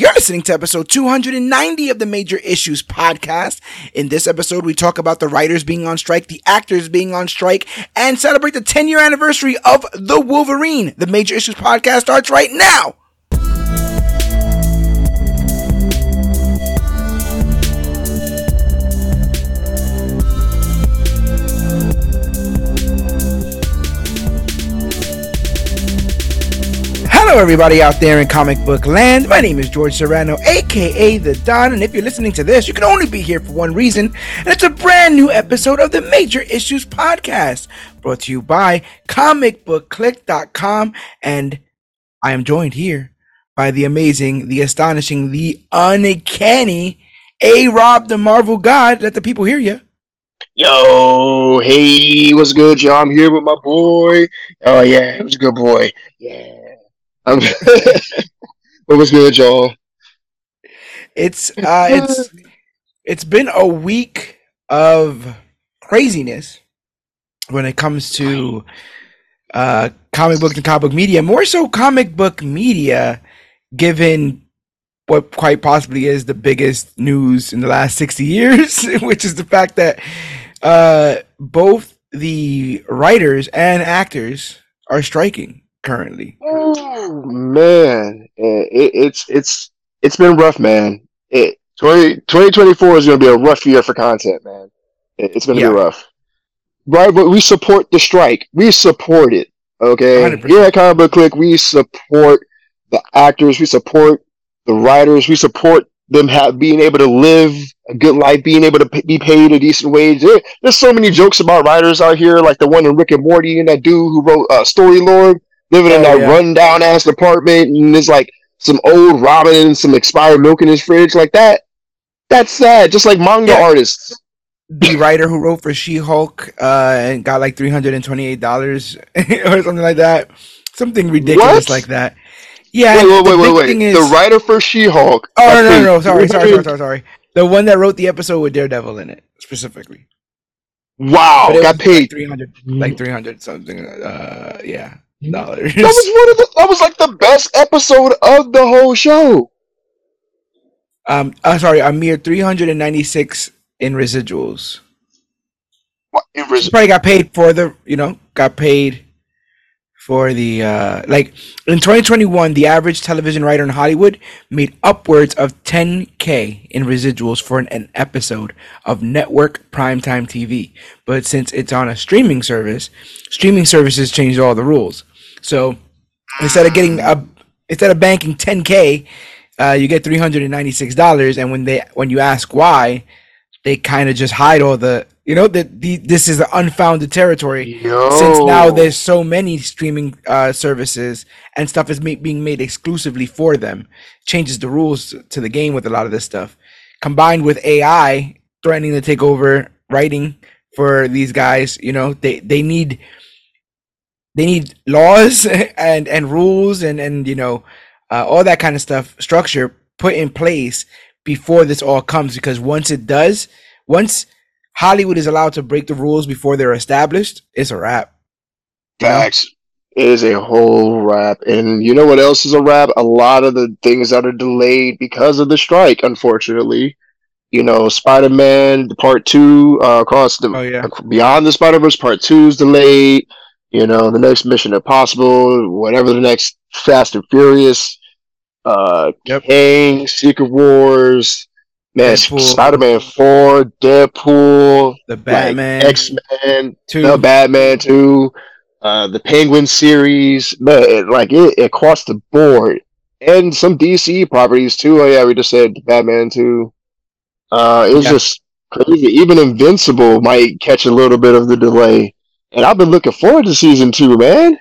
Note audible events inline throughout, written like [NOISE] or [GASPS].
You're listening to episode 290 of the Major Issues podcast. In this episode, we talk about the writers being on strike, the actors being on strike, and celebrate the 10 year anniversary of The Wolverine. The Major Issues podcast starts right now. Hello, everybody out there in comic book land. My name is George Serrano, aka The Don, and if you're listening to this, you can only be here for one reason, and it's a brand new episode of the Major Issues Podcast, brought to you by comicbookclique.com. And I am joined here by the amazing, the astonishing, the uncanny A Rob, the Marvel God. Let the people hear you. Yo, hey, what's good, y'all? I'm here with my boy. Oh, yeah, it was a good boy. Yeah. Um, [LAUGHS] what was good, y'all? It's uh, it's it's been a week of craziness when it comes to uh, comic books and comic book media. More so, comic book media, given what quite possibly is the biggest news in the last sixty years, [LAUGHS] which is the fact that uh, both the writers and actors are striking currently. Oh man, it, it's it's it's been rough, man. It 20, 2024 is going to be a rough year for content, man. It, it's going to yeah. be rough. Right, but we support the strike. We support it. Okay, 100%. here at Comic Book Clique, we support the actors. We support the writers. We support them have being able to live a good life, being able to p- be paid a decent wage. There, there's so many jokes about writers out here, like the one in Rick and Morty and that dude who wrote uh, Story Lord living oh, in that yeah. rundown ass apartment, and there's like some old Robin and some expired milk in his fridge, like that. That's sad. Just like manga yeah. artists. The writer who wrote for She Hulk uh, and got like three hundred and twenty eight dollars [LAUGHS] or something like that, something ridiculous what? like that. Yeah. Wait, wait, wait, wait, wait. Is... The writer for She Hulk. Oh no, no, no, no, sorry, sorry, sorry, [LAUGHS] sorry, sorry. The one that wrote the episode with Daredevil in it specifically. Wow, got paid like three hundred, like three hundred something. Uh, yeah dollars. That was one of the. That was like the best episode of the whole show. Um, uh, sorry, a mere three hundred and ninety six in residuals. What in res- probably got paid for the, you know, got paid for the uh like in 2021 the average television writer in hollywood made upwards of 10k in residuals for an, an, episode of network primetime tv but since it's on a streaming service streaming services changed all the rules so instead of getting a instead of banking 10k, uh, you get 396 dollars. And when they when you ask why, they kind of just hide all the you know that the, this is the unfounded territory Yo. since now there's so many streaming uh, services and stuff is ma- being made exclusively for them changes the rules to the game with a lot of this stuff combined with ai threatening to take over writing for these guys you know they they need they need laws [LAUGHS] and and rules and and you know uh, all that kind of stuff structure put in place before this all comes because once it does once hollywood is allowed to break the rules before they're established it's a wrap. Facts. It is a whole wrap. And you know what else is a wrap? A lot of the things that are delayed because of the strike unfortunately. You know spider-man part two uh across the oh, yeah. beyond the spider-verse part two is delayed you know, the next Mission Impossible, whatever the next Fast and Furious, uh, yep. King, Secret Wars, man, Spider Man 4, Deadpool, the Batman, like X Men, the Batman 2, uh, the Penguin series, but like it, it across the board. And some DC properties too. Oh yeah, we just said Batman 2. Uh, it was yeah. just crazy. Even Invincible might catch a little bit of the delay. And I've been looking forward to season two, man.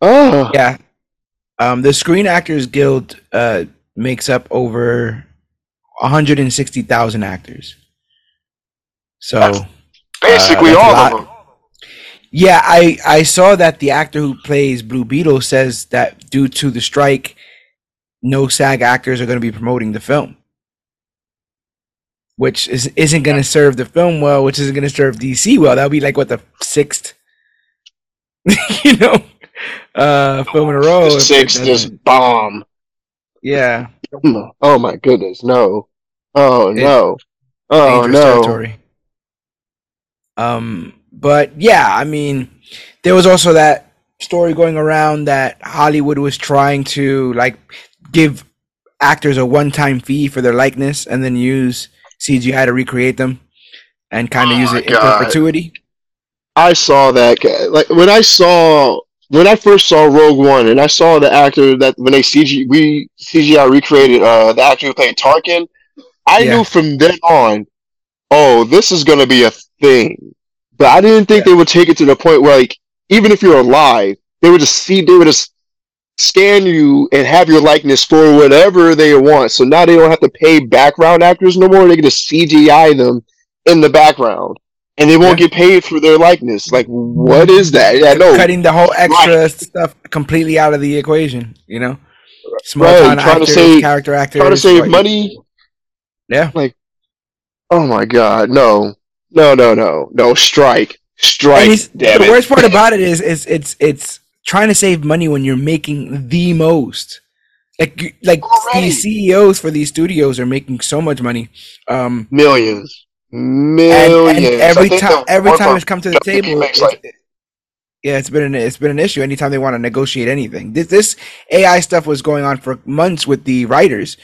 Oh. Yeah. Um, the Screen Actors Guild uh, makes up over 160,000 actors. So that's basically uh, all of them. Yeah, I, I saw that the actor who plays Blue Beetle says that due to the strike, no SAG actors are going to be promoting the film which is isn't going to serve the film well, which isn't going to serve DC well. That'll be like what the sixth, [LAUGHS] you know, uh, film in a row. The sixth is bomb. Yeah. Oh my goodness, no. Oh no. Oh no. territory. Um, but yeah, I mean, there was also that story going around that Hollywood was trying to like give actors a one-time fee for their likeness and then use CGI to recreate them and kind of Oh use it in God. perpetuity. I saw that like when I saw when I first saw Rogue One and I saw the actor that when they CG we CGI recreated uh the actor who played Tarkin, I Yeah. knew from then on, oh, this is gonna be a thing. But I didn't think they would take it to the point where like even if you're alive, they would just see they would just scan you and have your likeness for whatever they want. So now they don't have to pay background actors no more. They can just CGI them in the background. And they won't Yeah. get paid for their likeness. Like, what is that? Yeah, no. Cutting the whole extra stuff completely out of the equation, you know? Small Right, trying to actors, save- character actors. Trying to save like- money. Yeah. Like, oh my god, no. No, no, no. No, strike. Strike. Damn the worst part about it is, is it's it's trying to save money when you're making the most. Like like Already. these CEOs for these studios are making so much money. Um, Millions. Millions. and I every time every time it's come to the I think he table, it's- like- yeah, it's been an it's been an issue. Anytime they want to negotiate anything, this this AI stuff was going on for months with the writers,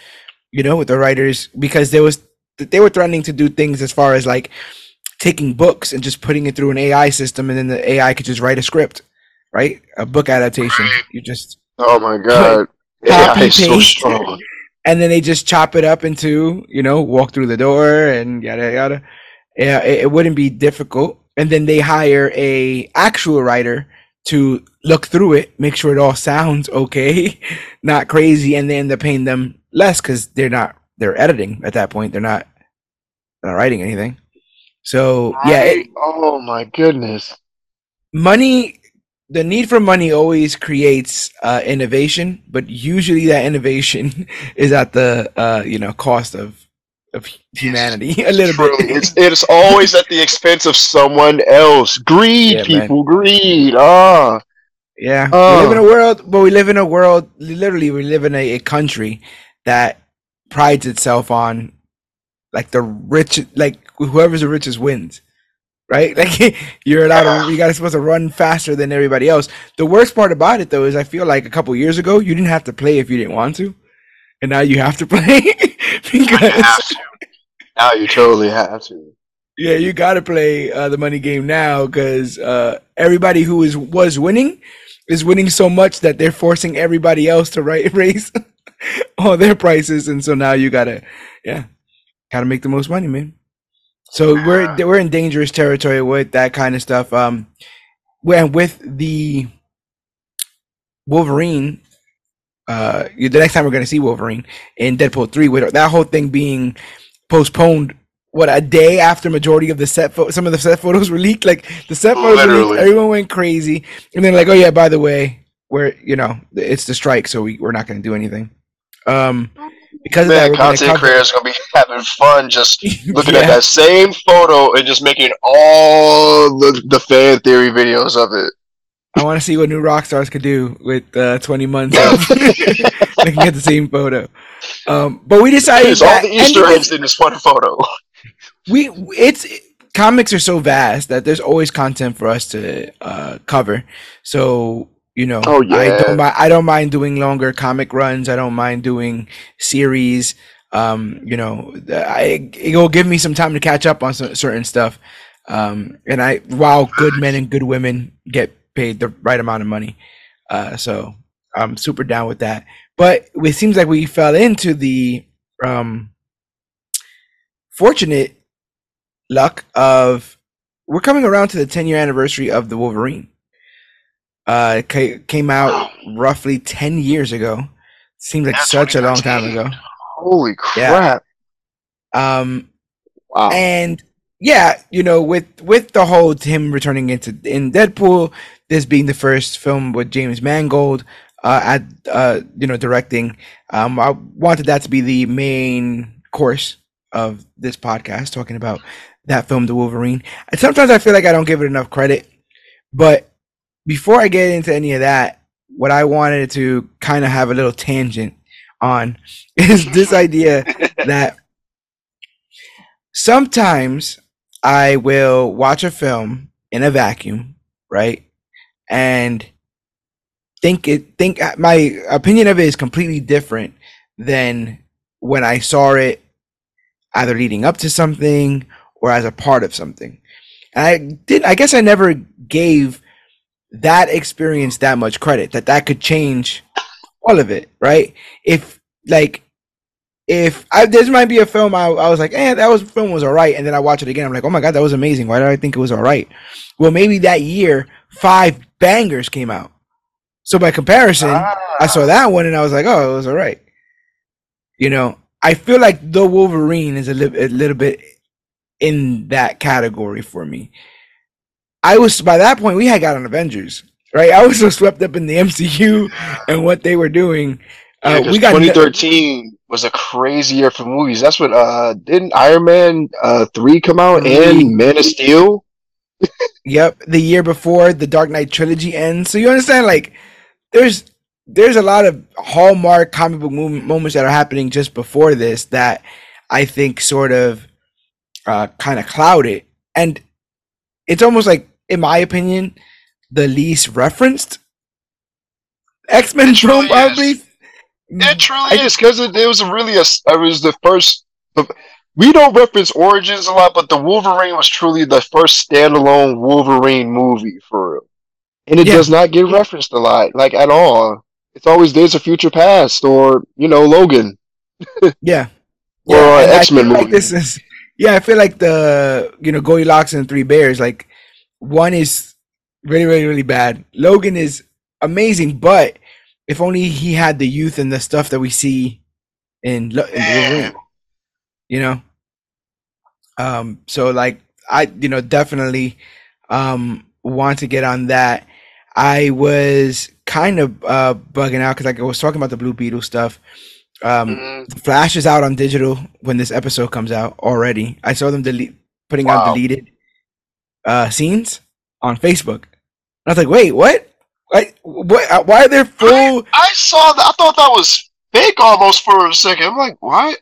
you know, with the writers because there was they were threatening to do things as far as like taking books and just putting it through an AI system, and then the AI could just write a script, right? A book adaptation. Right. You just Oh my god. [LAUGHS] AI is so paste. strong. and then they just chop it up into you know walk through the door and yada yada yeah it, it wouldn't be difficult and then they hire a actual writer to look through it make sure it all sounds okay [LAUGHS] not crazy and then they end up paying them less because they're not they're editing at that point they're not they're not writing anything so yeah it, Right? oh my goodness. money the need for money always creates uh, innovation but usually that innovation [LAUGHS] is at the uh, you know cost of of humanity [LAUGHS] a little Truly, bit It's it's always at the expense of someone else. Greed, Yeah, man. people, greed. Ah. yeah we live in a world but we live in a world literally we live in a, a country that prides itself on like the rich like whoever's the richest wins right? [LAUGHS] Like you're allowed to you guys supposed to run faster than everybody else. The worst part about it though is i feel like a couple years ago you didn't have to play if you didn't want to. And now you have to [LAUGHS] play [LAUGHS] You have because to. Now you totally have to. yeah you got to play uh, the money game now because uh, everybody who is was winning is winning so much that they're forcing everybody else to right, raise all their prices. And so now you gotta yeah gotta make the most money man so we're we're in dangerous territory with that kind of stuff. Um when with the wolverine uh the next time we're gonna see wolverine in deadpool 3 with that whole thing being postponed what a day after majority of the set pho- some of the set photos [LAUGHS] were leaked? Like the set photos were leaked, everyone went crazy. And then like oh yeah by the way we're you know it's the strike so we, we're not going to do anything. Um because of that Man, we're gonna content cover- creators gonna be having fun just [LAUGHS] looking Yeah. at that same photo and just making all the, the fan theory videos of it. I want to see what New Rockstars could do with uh, 20 months of [LAUGHS] looking at the same photo. Um, but we decided There's all the Easter eggs in this one photo. we it's comics are so vast that there's always content for us to uh, cover. So you know, Oh, I don't mind. I don't mind doing longer comic runs. I don't mind doing series. Um, you know, I it'll give me some time to catch up on cer- certain stuff. Um, and I while good men and good women get paid the right amount of money. Uh, so I'm super down with that. But it seems like we fell into the um fortunate luck of we're coming around to the 10 year anniversary of the Wolverine. Uh, ca- came out roughly 10 years ago. Seems like Yeah, such a long time ago. Holy crap! Um, Wow. and yeah, you know, with with the whole him returning into in Deadpool, this being the first film with James Mangold uh, at uh, you know directing, um, I wanted that to be the main course of this podcast, talking about that film, The Wolverine. And sometimes I feel like I don't give it enough credit, but before I get into any of that, what I wanted to kind of have a little tangent on [LAUGHS] is this idea [LAUGHS] that sometimes I will watch a film in a vacuum, right? And think it think my opinion of it is completely different than when I saw it either leading up to something or as a part of something. And I did I guess I never gave that experience that much credit that that could change all of it, right? If like if I this might be a film I, I was like, eh, that was film was alright, and then I watch it again, I'm like, oh my god, that was amazing. Why did I think it was alright? Well, maybe that year five bangers came out. So by comparison, ah. I saw that one and I was like, oh, it was alright. You know, I feel like the Wolverine is a, li- a little bit in that category for me. I was by that point we had got on Avengers, right? I was so swept up in the MCU and what they were doing. Yeah, uh, we got 2013 was a crazy year for movies. That's what uh didn't Iron Man uh three come out and Man of Steel. yep, the year before the Dark Knight trilogy ends. So you understand, like, there's there's a lot of hallmark comic book moments that are happening just before this that I think sort of uh, kind of cloud it, and it's almost like in my opinion, the least referenced X Men film, probably. It truly I, is because it, it, was really a. It was the first. We don't reference origins a lot, but the Wolverine was truly the first standalone Wolverine movie for real, and it yeah. does not get referenced a lot, like at all. It's always Days of Future Past or you know Logan. [LAUGHS] yeah. Or yeah, X Men movie. Like this is yeah. I feel like the you know Goldilocks and Three Bears like one is really, really, really bad. Logan is amazing, but if only he had the youth and the stuff that we see in, in Wolverine, you know. Um, so like I, you know, definitely um want to get on that. I was kind of uh bugging out because like I was talking about the Blue Beetle stuff. Um, mm-hmm. Flash is out on digital when this episode comes out already. I saw them delete putting wow. out deleted uh, scenes on Facebook. And I was like, wait, what? Like, what? Uh, why are there full? I, I, saw that. I thought that was fake almost for a second. I'm like, what?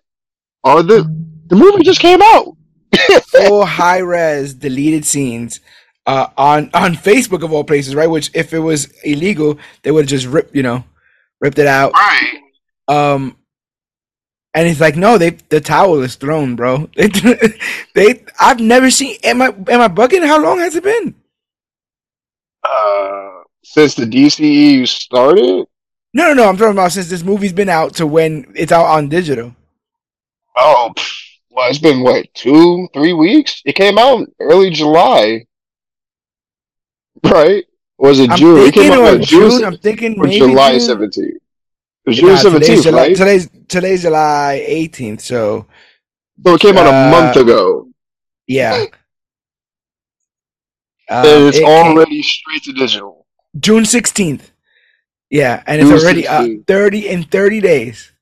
Oh, the the movie just came out. [LAUGHS] full high res deleted scenes uh, on on Facebook of all places, right? Which if it was illegal, they would have just ripped, you know, ripped it out. Right. Um, and it's like, no, they the towel is thrown, bro. [LAUGHS] They, they I've never seen. Am I am I bugging? How long has it been? Uh, since the DCEU started. No, no, no. I'm talking about since this movie's been out to when it's out on digital. Oh, well, it's been what two, three weeks. It came out early July, right? was it June? It came out June. June. I'm thinking maybe July seventeenth. June seventeenth, right? Today's today's July eighteenth, so so it came out uh, a month ago. Yeah. Uh, and it's it already straight to digital. June sixteenth. Yeah, and June it's already uh, thirty in thirty days.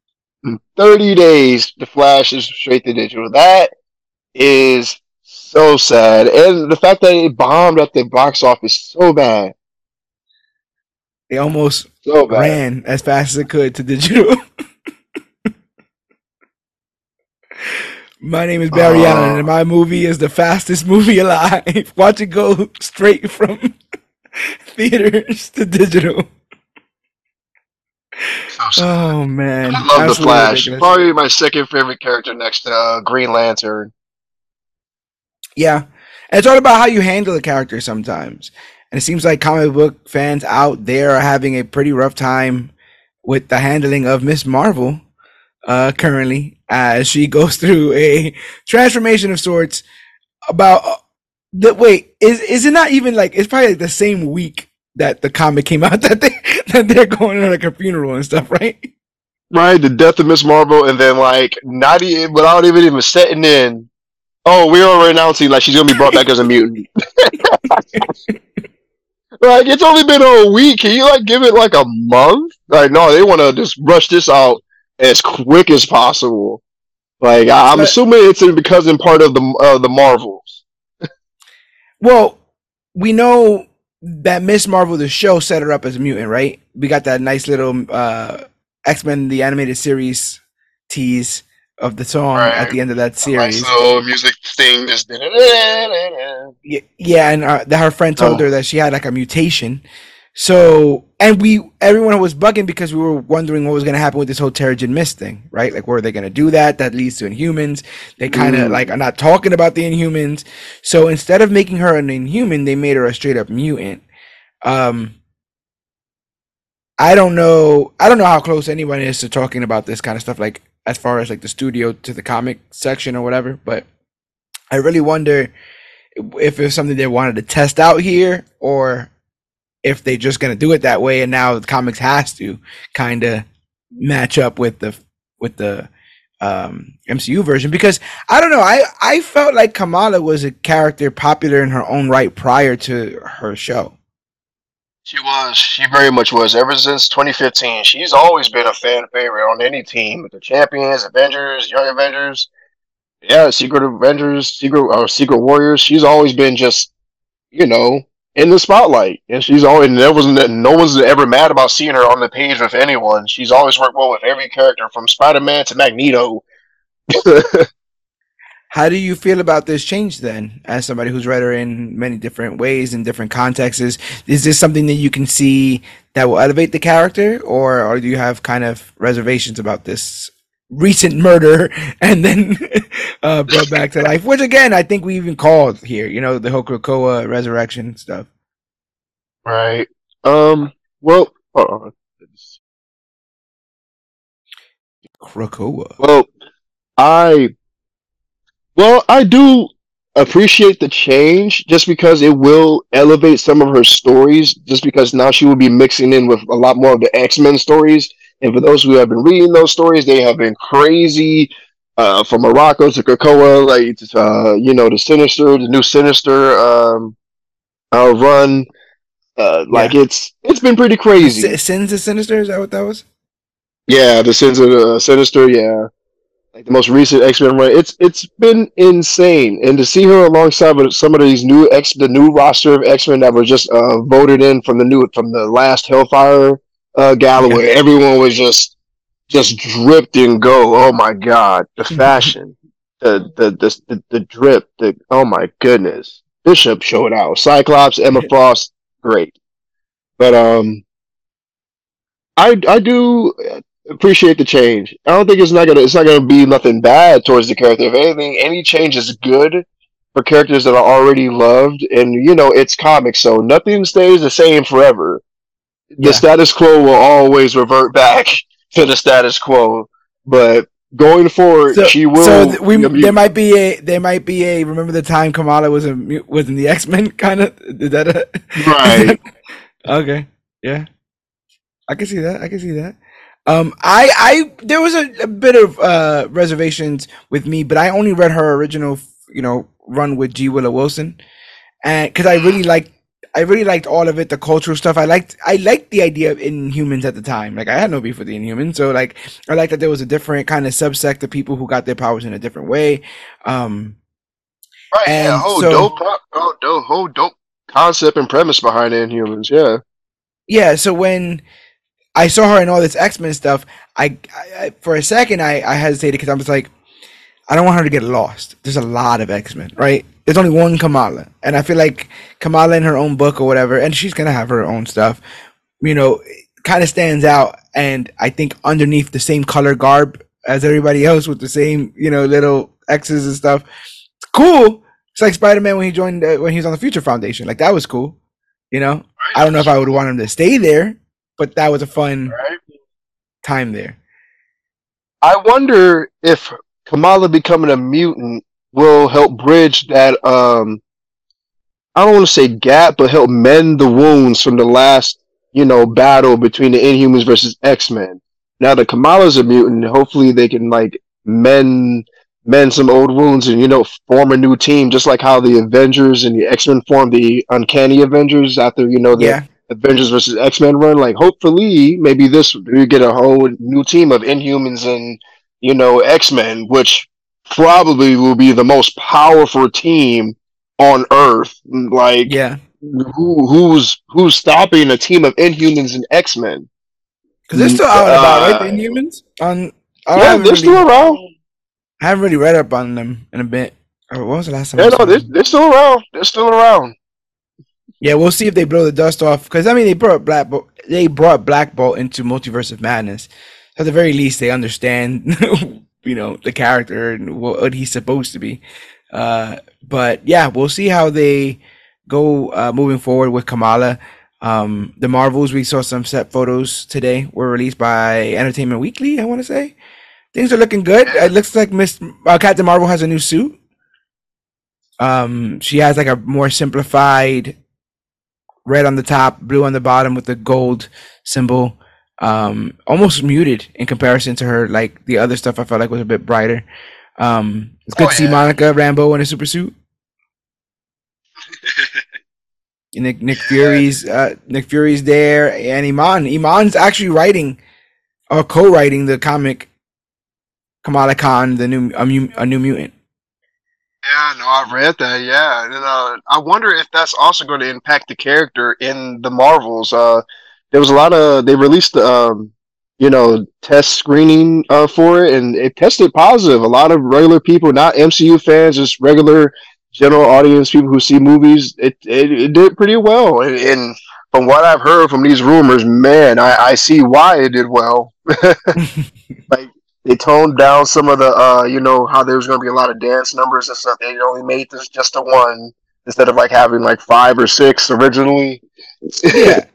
In thirty days, the Flash is straight to digital. That is so sad, and the fact that it bombed at the box office so bad. They almost so ran as fast as it could to digital. [LAUGHS] my name is Barry uh, Allen, and my movie is the fastest movie alive. [LAUGHS] Watch it go straight from [LAUGHS] theaters to digital. So oh man, I love Absolutely the Flash. Ridiculous. Probably my second favorite character next to uh, Green Lantern. Yeah, and it's all about how you handle the character sometimes. And it seems like comic book fans out there are having a pretty rough time with the handling of Miss Marvel uh, currently as she [LAUGHS] goes through a transformation of sorts. About uh, the wait, is is it not even like it's probably like the same week that the comic came out [LAUGHS] that they that they're going to like a funeral and stuff, right? Right, the death of Miss Marvel, and then like not even without even even setting in. Oh, we're already announcing like she's gonna be brought back as a mutant. [LAUGHS] Like it's only been a week. Can you like give it like a month? Like no, they want to just rush this out as quick as possible. Like I, am assuming it's because in part of the uh, the Marvels. [LAUGHS] well, we know that Miss Marvel, the show, set her up as a mutant, right? We got that nice little uh, X Men the animated series tease of the song right. at the end of that series. So music thing just yeah, yeah, and uh, her friend told oh. her that she had like a mutation. So, and we, everyone was bugging because we were wondering what was going to happen with this whole Terrigen Mist thing, right? Like, were they going to do that? That leads to Inhumans. They kind of mm. like are not talking about the Inhumans. So instead of making her an Inhuman, they made her a straight up mutant. Um, I don't know. I don't know how close anyone is to talking about this kind of stuff. Like, as far as like the studio to the comic section or whatever. But I really wonder if it's something they wanted to test out here or if they're just gonna do it that way and now the comics has to kind of match up with the with the um, MCU version because I don't know I I felt like Kamala was a character popular in her own right prior to her show. She was. She very much was. Ever since 2015, she's always been a fan favorite on any team. The Champions, Avengers, Young Avengers, yeah, Secret Avengers, Secret or uh, Secret Warriors. She's always been just, you know, in the spotlight, and she's always there wasn't no one's ever mad about seeing her on the page with anyone. She's always worked well with every character from Spider Man to Magneto. [LAUGHS] How do you feel about this change then, as somebody who's read her in many different ways in different contexts? Is, is this something that you can see that will elevate the character, or, or do you have kind of reservations about this recent murder [LAUGHS] and then [LAUGHS] uh, brought back to life? Which again, I think we even called here, you know, the whole Krakoa resurrection stuff. Right. Um. Well, hold on. Krakoa. Well, I well, I do appreciate the change just because it will elevate some of her stories, just because now she will be mixing in with a lot more of the X Men stories. And for those who have been reading those stories, they have been crazy. Uh, from Morocco to Krakoa, like uh, you know, the Sinister, the new Sinister um, uh, run, uh, like yeah. it's it's been pretty crazy. Sins of Sinister is that what that was? Yeah, the Sins of the Sinister. Yeah, like the most recent X Men run. It's it's been insane, and to see her alongside with some of these new X, the new roster of X Men that were just uh, voted in from the new from the last Hellfire uh, gala, where everyone was just just dripped and go. Oh my god, the [LAUGHS] fashion, the, the the the the drip, the oh my goodness. Bishop showed out. Cyclops, Emma Frost, great. But um, I I do appreciate the change. I don't think it's not gonna it's not gonna be nothing bad towards the character. If anything, any change is good for characters that are already loved. And you know, it's comics, so nothing stays the same forever. The status quo will always revert back [LAUGHS] to the status quo. But going forward, so, she will. So th- we there might be a there might be a remember the time Kamala was a was in the X Men [LAUGHS] kind of is that a right? [LAUGHS] okay, yeah, I can see that. I can see that. Um, I, I, there was a, a bit of uh, reservations with me, but I only read her original, you know, run with G. Willow Wilson, and because I really liked, I really liked all of it, the cultural stuff. I liked, I liked the idea of Inhumans at the time. Like I had no beef with the Inhumans, so like I liked that there was a different kind of subsect of people who got their powers in a different way. Um, right. yeah. Whole so, dope, whole dope, whole dope concept and premise behind Inhumans. Yeah. Yeah. So when I saw her in all this X Men stuff. I, I, for a second I, I hesitated because I was like, I don't want her to get lost. There's a lot of X Men, right? There's only one Kamala, and I feel like Kamala in her own book or whatever, and she's gonna have her own stuff. You know, kind of stands out, and I think underneath the same color garb as everybody else with the same you know little X's and stuff. It's cool. It's like Spider Man when he joined uh, when he was on the Future Foundation. Like that was cool. You know, I don't know if I would want him to stay there, but that was a fun right? time there. I wonder if Kamala becoming a mutant will help bridge that um I don't want to say gap, but help mend the wounds from the last, you know, battle between the Inhumans versus X Men. Now that Kamala's a mutant, hopefully they can like mend mend some old wounds and you know form a new team, just like how the Avengers and the X Men formed the Uncanny Avengers after you know the yeah. Avengers versus X Men run. Like, hopefully, maybe this we get a whole new team of Inhumans and you know X Men, which probably will be the most powerful team on Earth. Like, yeah, who who's who's stopping a team of Inhumans and X Men? Because they're still out and about, right? The uh, Inhumans on. yeah, they're really, still around. I haven't really read up on them in a bit. Oh, what was the last time? Yeah, no, they're, they're still around. They're still around. Yeah, we'll see if they blow the dust off. Because I mean, they brought Black Bolt, they brought Black Bolt into Multiverse of Madness. At the very least, they understand, [LAUGHS] you know, the character and what he's supposed to be. Uh, but yeah, we'll see how they go uh, moving forward with Kamala. Um, the Marvels, we saw some set photos today, were released by Entertainment Weekly. I want to say things are looking good. It looks like Miss uh, Captain Marvel has a new suit. Um, she has like a more simplified red on the top, blue on the bottom with the gold symbol. Um, almost muted in comparison to her like the other stuff. I felt like was a bit brighter. Um, it's good oh, to see Monica Rambeau in a super suit. [LAUGHS] Nick Nick Fury's uh, Nick Fury's there, and Iman Iman's actually writing or co-writing the comic Kamala Khan, the new a, a new mutant. Yeah, no, I read that. Yeah, and uh, I wonder if that's also going to impact the character in the Marvels. Uh, there was a lot of they released um, you know test screening uh, for it, and it tested positive. A lot of regular people, not MCU fans, just regular general audience, people who see movies, it it, it did pretty well. And, and, from what I've heard from these rumors, man, I, I see why it did well. [LAUGHS] [LAUGHS] like they toned down some of the, uh, you know, how there was going to be a lot of dance numbers and stuff. They only made this just a one instead of like having like five or six originally. yeah. [LAUGHS]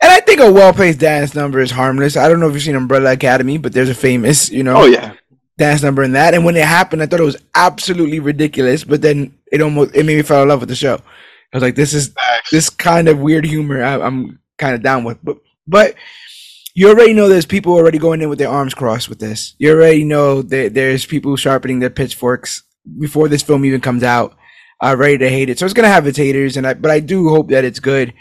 And I think a well-paced dance number is harmless. I don't know if you've seen Umbrella Academy, but there's a famous, you know, oh yeah, dance number in that. And when it happened, I thought it was absolutely ridiculous. But then it almost it made me fall in love with the show. I was like, this is this kind of weird humor I, am kind of down with. But but you already know there's people already going in with their arms crossed with this. You already know that there's people sharpening their pitchforks before this film even comes out, uh, ready to hate it. So it's gonna have its haters, and I but I do hope that it's good.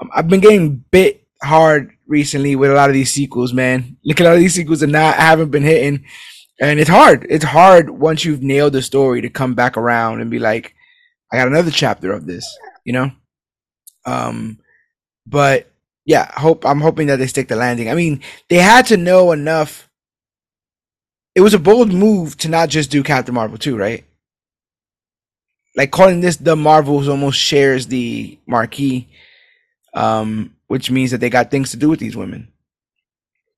Um, I've been getting bit hard recently with a lot of these sequels, man. Look at all these sequels and not haven't been hitting and it's hard. It's hard once you've nailed the story to come back around and be like, I got another chapter of this, you know? Um, but yeah, hope I'm hoping that they stick the landing. I mean, they had to know enough. It was a bold move to not just do Captain Marvel 2, right? Like calling this the Marvels almost shares the marquee, um, which means that they got things to do with these women.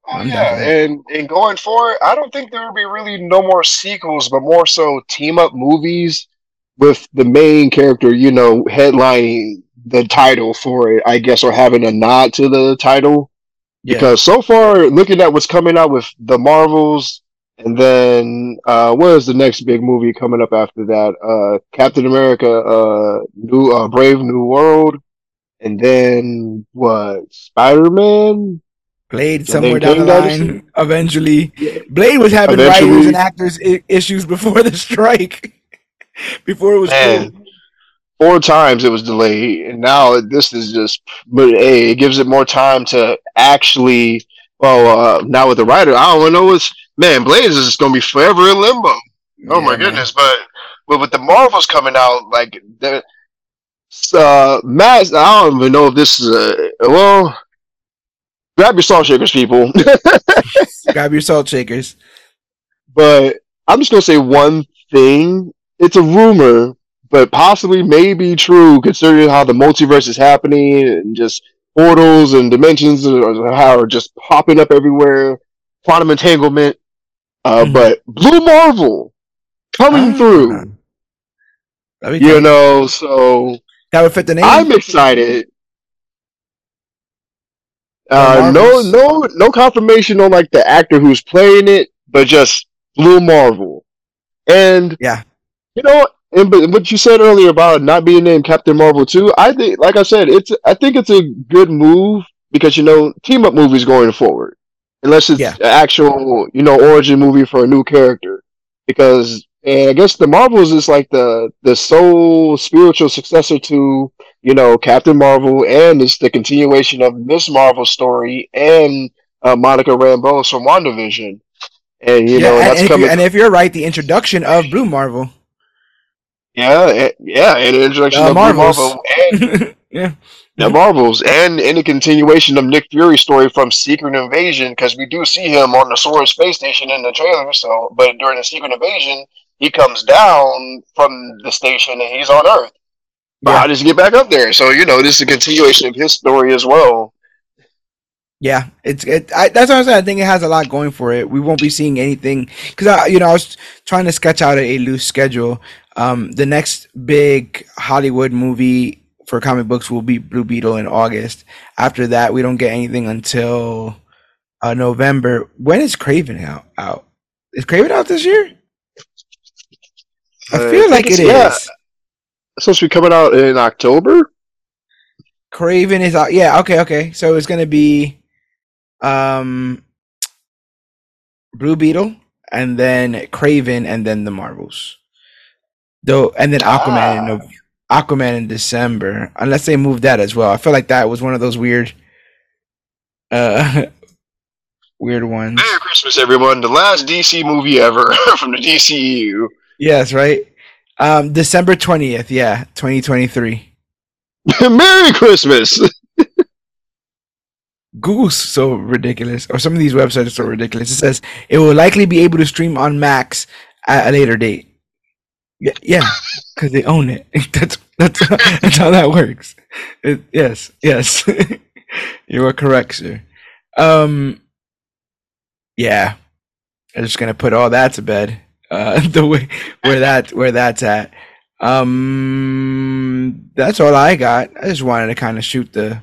Oh yeah, and and going forward, I don't think there will be really no more sequels, but more so team up movies with the main character, you know, headlining the title for it, I guess, or having a nod to the title. Yeah. Because so far, looking at what's coming out with the Marvels, and then uh, what is the next big movie coming up after that? Uh, Captain America, uh, New uh, Brave New World, and then what? Spider Man. Blade somewhere down the line. Eventually, Blade was having eventually. writers and actors I- issues before the [LAUGHS] strike. before it was cool. Four times it was delayed, and now this is just. But hey, it gives it more time to actually. Well, uh, now with the writer, I don't know what's man. Blade is just gonna be forever in limbo. Oh yeah, my goodness! Man. But but with the Marvels coming out, like the uh, Matt, I don't even know if this is a well grab your salt shakers, people. [LAUGHS] grab your salt shakers. But I'm just gonna say one thing. It's a rumor, but possibly may be true considering how the multiverse is happening and just portals and dimensions are, are just popping up everywhere. Quantum entanglement. Uh, mm-hmm. But Blue Marvel coming ah. through. You know, so that would fit the name. I'm excited. Uh, no, no, no confirmation on like the actor who's playing it, but just Blue Marvel. And yeah, you know, and but what you said earlier about not being named Captain Marvel too, I think, like I said, it's I think it's a good move because you know team up movies going forward, unless it's yeah. an actual you know origin movie for a new character, because and I guess the Marvels is like the the sole spiritual successor to you know, Captain Marvel, and it's the continuation of Miss Marvel story and uh, Monica Rambeau from WandaVision. And you yeah, know, and, and, if and, if you're right, the introduction of Blue Marvel. Yeah, yeah, and the introduction uh, of Marvels. Marvel and [LAUGHS] yeah. The Marvels and in the continuation of Nick Fury's story from Secret Invasion, because we do see him on the Soaring space station in the trailer. So, but during the Secret Invasion, he comes down from the station and he's on Earth. But yeah. how does he get back up there? So you know, this is a continuation of his story as well. Yeah, it's it. I, that's what I'm saying. I think it has a lot going for it. We won't be seeing anything because I, you know, I was trying to sketch out a, a loose schedule. Um, the next big Hollywood movie for comic books will be Blue Beetle in August. After that, we don't get anything until uh, November. When is Kraven out? Out is Kraven out this year? I feel uh, I like it yeah. is. It's supposed to be coming out in October. Kraven is out. Yeah. Okay. Okay. So it's gonna be, um, Blue Beetle, and then Kraven, and then the Marvels. Though, and then Aquaman ah. in Aquaman in December, unless they moved that as well. I feel like that was one of those weird, uh, [LAUGHS] weird ones. Merry Christmas, everyone! The last DC movie ever [LAUGHS] from the DCU. Yes, right. Um, December twentieth, yeah, twenty twenty three. [LAUGHS] Merry Christmas. Google's so ridiculous, or some of these websites are so ridiculous. It says it will likely be able to stream on Max at a later date. Yeah, yeah, because they own it. [LAUGHS] That's that's [LAUGHS] that's how that works. It, yes, yes, [LAUGHS] you are correct, sir. Um, yeah, I'm just gonna put all that to bed. Uh, the way where that where that's at. Um, that's all I got. I just wanted to kind of shoot the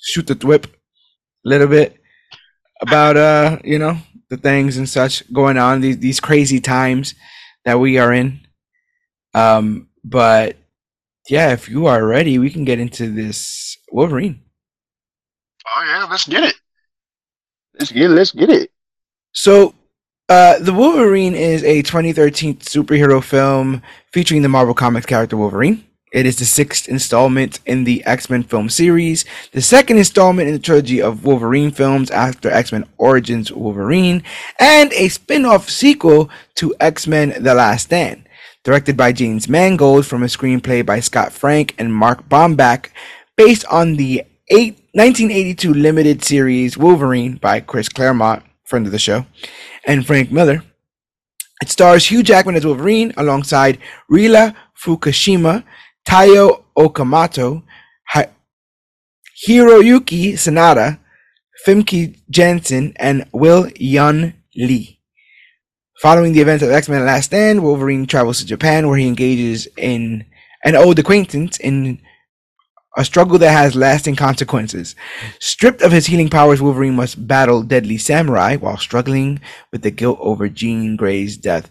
shoot the whip a little bit about uh you know the things and such going on these these crazy times that we are in. Um, but yeah, if you are ready, we can get into this Wolverine. Oh yeah, let's get it. Let's get it. Let's get it. So, uh, the Wolverine is a 2013 superhero film featuring the Marvel Comics character Wolverine. It is the sixth installment in the X Men film series, the second installment in the trilogy of Wolverine films after X Men Origins Wolverine, and a spin off sequel to X Men The Last Stand directed by James Mangold from a screenplay by Scott Frank and Mark Bomback, based on the eight, 1982 limited series Wolverine by Chris Claremont, friend of the show, and Frank Miller. It stars Hugh Jackman as Wolverine alongside Rila Fukushima, Tao Okamoto, Hi- Hiroyuki Sanada, Famke Janssen, and Will Yun Lee. Following the events of X-Men Last Stand, Wolverine travels to Japan where he engages in an old acquaintance in a struggle that has lasting consequences. Stripped of his healing powers, Wolverine must battle Deadly Samurai while struggling with the guilt over Jean Grey's death.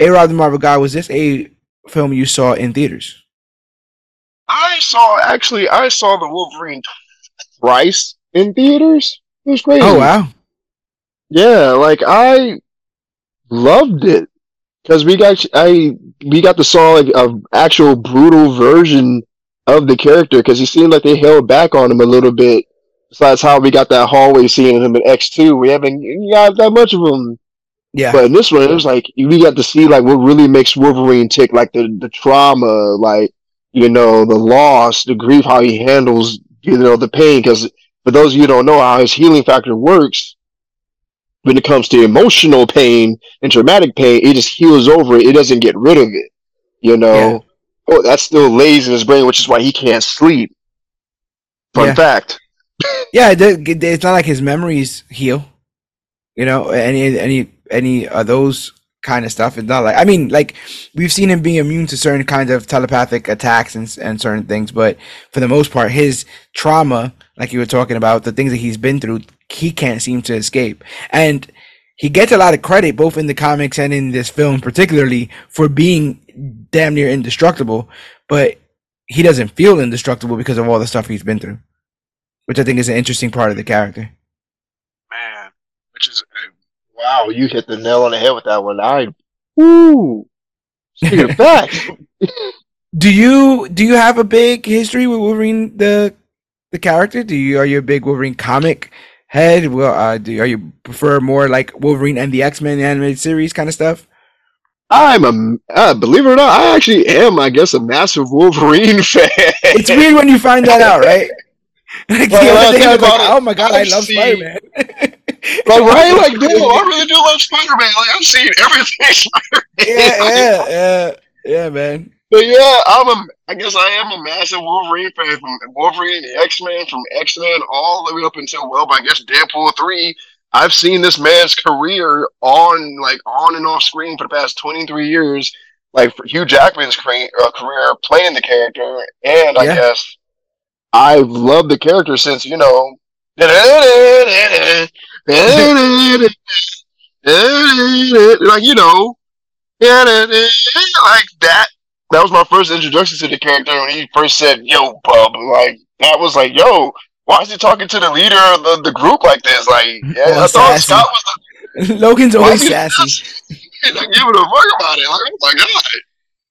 A Rob the Marvel Guy, was this a film you saw in theaters? I saw actually I saw the Wolverine twice in theaters. It was crazy. Oh wow. Yeah, like I loved it because we got I we got to saw like a actual brutal version of the character because he seemed like they held back on him a little bit. Besides how we got that hallway scene of him in X two, we haven't got that much of him. Yeah, but in this one, it was like we got to see like what really makes Wolverine tick, like the the trauma, like you know the loss, the grief, how he handles you know the pain. Because for those of you who don't know how his healing factor works, when it comes to emotional pain and traumatic pain, it just heals over it. It doesn't get rid of it. You know, yeah. oh, that still lays in his brain, which is why he can't sleep. Fun yeah. fact. [LAUGHS] yeah, it's not like his memories heal. You know, any any any of those kind of stuff. It's not like I mean, like we've seen him being immune to certain kinds of telepathic attacks and and certain things, but for the most part, his trauma, like you were talking about, the things that he's been through, he can't seem to escape. And he gets a lot of credit both in the comics and in this film, particularly for being damn near indestructible. But he doesn't feel indestructible because of all the stuff he's been through, which I think is an interesting part of the character. Man, which is uh, wow, you hit the nail on the head with that one. I, woo, speaking facts. [LAUGHS] do you do you have a big history with Wolverine the the character? Do you are you a big Wolverine comic head? Well, uh, do are you prefer more like Wolverine and the X Men animated series kind of stuff? I'm a uh, believe it or not, I actually am, I guess, a massive Wolverine [LAUGHS] fan. It's weird when you find that out, right? [LAUGHS] Like, Well, day like, oh my god, I I've love seen- Spider Man. [LAUGHS] like right, like no, I really do love Spider Man. Like I've seen everything Spider Man. yeah, yeah, yeah, yeah, man. But yeah, I'm a. I guess I am a massive Wolverine fan from Wolverine, X Men, from X Men all the way up until well, I guess Deadpool three. I've seen this man's career on like on and off screen for the past 23 years. Like for Hugh Jackman's cre- uh, career playing the character, and I Yeah. guess I've loved the character since you know. [LAUGHS] Like you know, [LAUGHS] like that. That was my first introduction to the character when he first said, "Yo, bub." Like that was like, "Yo, why is he talking to the leader of the, the group like this?" Like, [LAUGHS] yeah, Oh, I thought sassy. Scott was [LAUGHS] Logan's always why is he sassy. Like, [LAUGHS] giving a fuck about it. Like, oh my god,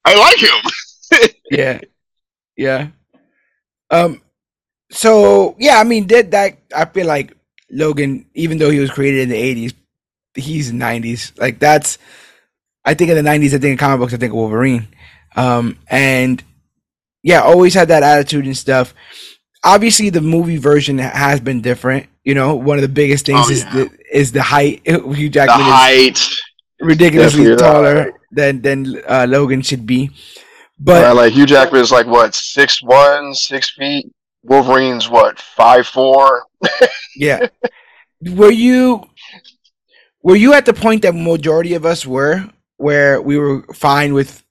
I like him. Yeah, yeah. Um. So yeah, I mean, did that? I feel like Logan, even though he was created in the '80s, he's '90s. Like that's. I think in the '90s, I think in comic books, I think of Wolverine. Um, and yeah, always had that attitude and stuff. Obviously, the movie version has been different. You know, one of the biggest things Oh, is yeah. the is the height. [LAUGHS] Hugh The Jackman is height. ridiculously Definitely taller height. than than uh, Logan should be. But Right, like Hugh Jackman is like what six one, six feet. Wolverine's what five four. [LAUGHS] yeah, were you were you at the point that majority of us were, where we were fine with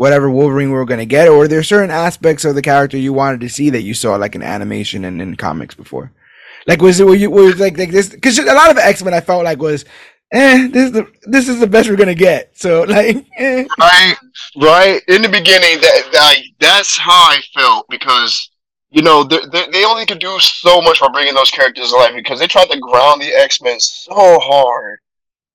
whatever Wolverine we were going to get, or were there certain aspects of the character you wanted to see that you saw like in animation and in comics before? Like was it were you was like like this? Because a lot of X Men I felt like was. Eh, this is the this is the best we're gonna get. So [LAUGHS] like, eh. Right, right. In the beginning, that like that's how I felt because you know they they only could do so much by bringing those characters to life because they tried to ground the X Men so hard.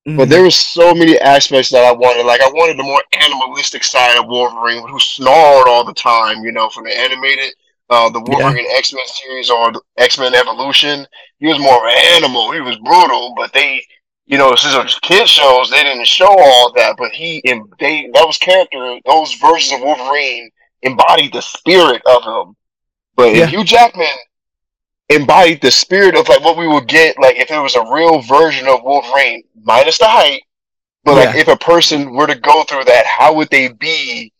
But Mhm. there was so many aspects that I wanted. Like I wanted the more animalistic side of Wolverine, who snarled all the time. You know, from the animated, uh, the Yeah. Wolverine X Men series or the X Men Evolution. He was more of an animal. He was brutal, but they, you know, since it was kid shows, they didn't show all that. But he, and they, those character, those versions of Wolverine embodied the spirit of him. But Yeah. if Hugh Jackman embodied the spirit of like what we would get like if it was a real version of Wolverine, minus the height. But like Yeah. if a person were to go through that, how would they be?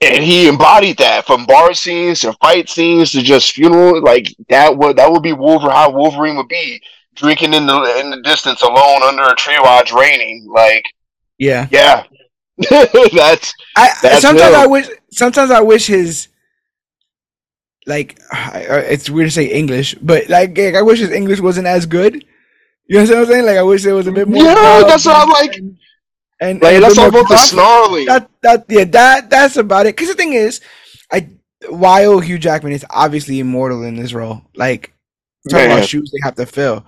And he embodied that from bar scenes to fight scenes to just funeral. Like that would that would be Wolverine. How Wolverine would be drinking in the in the distance alone under a tree while it's raining. Like yeah. yeah, [LAUGHS] that's I That's sometimes him. I wish sometimes I wish his like it's weird to say English, but like I wish his English wasn't as good. You know what I'm saying? Like I wish it was a bit more. Yeah, that's what I'm like. and, and like a let's bit talk more about the snarling. That that yeah that that's about it. Because the thing is, I while Hugh Jackman is obviously immortal in this role, like talking Man. about shoes they have to fill.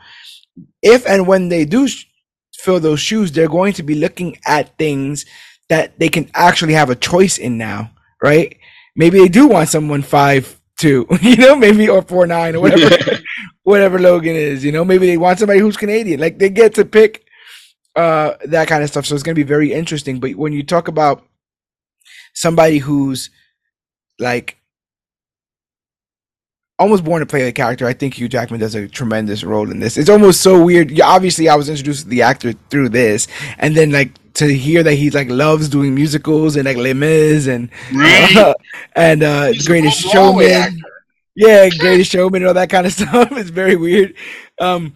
If and when they do fill those shoes, they're going to be looking at things that they can actually have a choice in now, right? Maybe they do want someone five two, [LAUGHS] you know, maybe or four nine or whatever, [LAUGHS] whatever Logan is, you know. Maybe they want somebody who's Canadian, like they get to pick uh that kind of stuff. So it's going to be very interesting. But when you talk about somebody who's like almost born to play the character. I think Hugh Jackman does a tremendous role in this. It's almost so weird. Yeah, obviously, I was introduced to the actor through this, and then like to hear that he like loves doing musicals and like Les Mis and Right. [LAUGHS] and uh, He's Greatest Showman. actor. Yeah, Greatest Showman and all that kind of [LAUGHS] stuff. It's very weird. Um,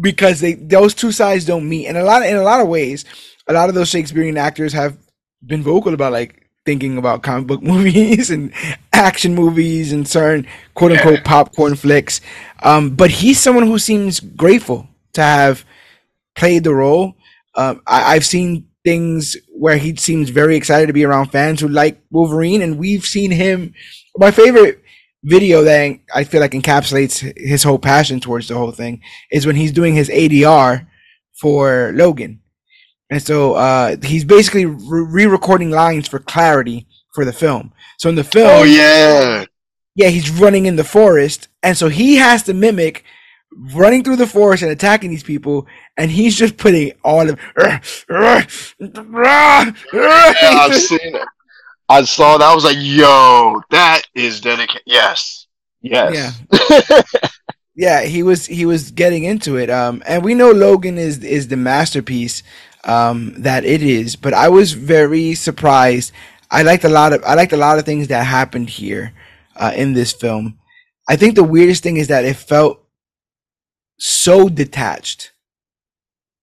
because they those two sides don't meet. And a lot in a lot of ways, a lot of those Shakespearean actors have been vocal about like thinking about comic book [LAUGHS] movies and action movies and certain quote unquote popcorn flicks. Um, but he's someone who seems grateful to have played the role. Um, I, I've seen things where he seems very excited to be around fans who like Wolverine, and we've seen him. My favorite video that I feel like encapsulates his whole passion towards the whole thing is when he's doing his ADR for Logan. And so uh, he's basically re recording lines for clarity for the film. So in the film, Oh yeah. yeah, he's running in the forest, and so he has to mimic running through the forest and attacking these people, and he's just putting all of. yeah, I've seen it. I saw that. I was like, "Yo, that is dedicated." Yes, yes. Yeah. [LAUGHS] yeah, he was he was getting into it. Um, and we know Logan is is the masterpiece um, that it is. But I was very surprised. I liked a lot of I liked a lot of things that happened here uh, in this film. I think the weirdest thing is that it felt so detached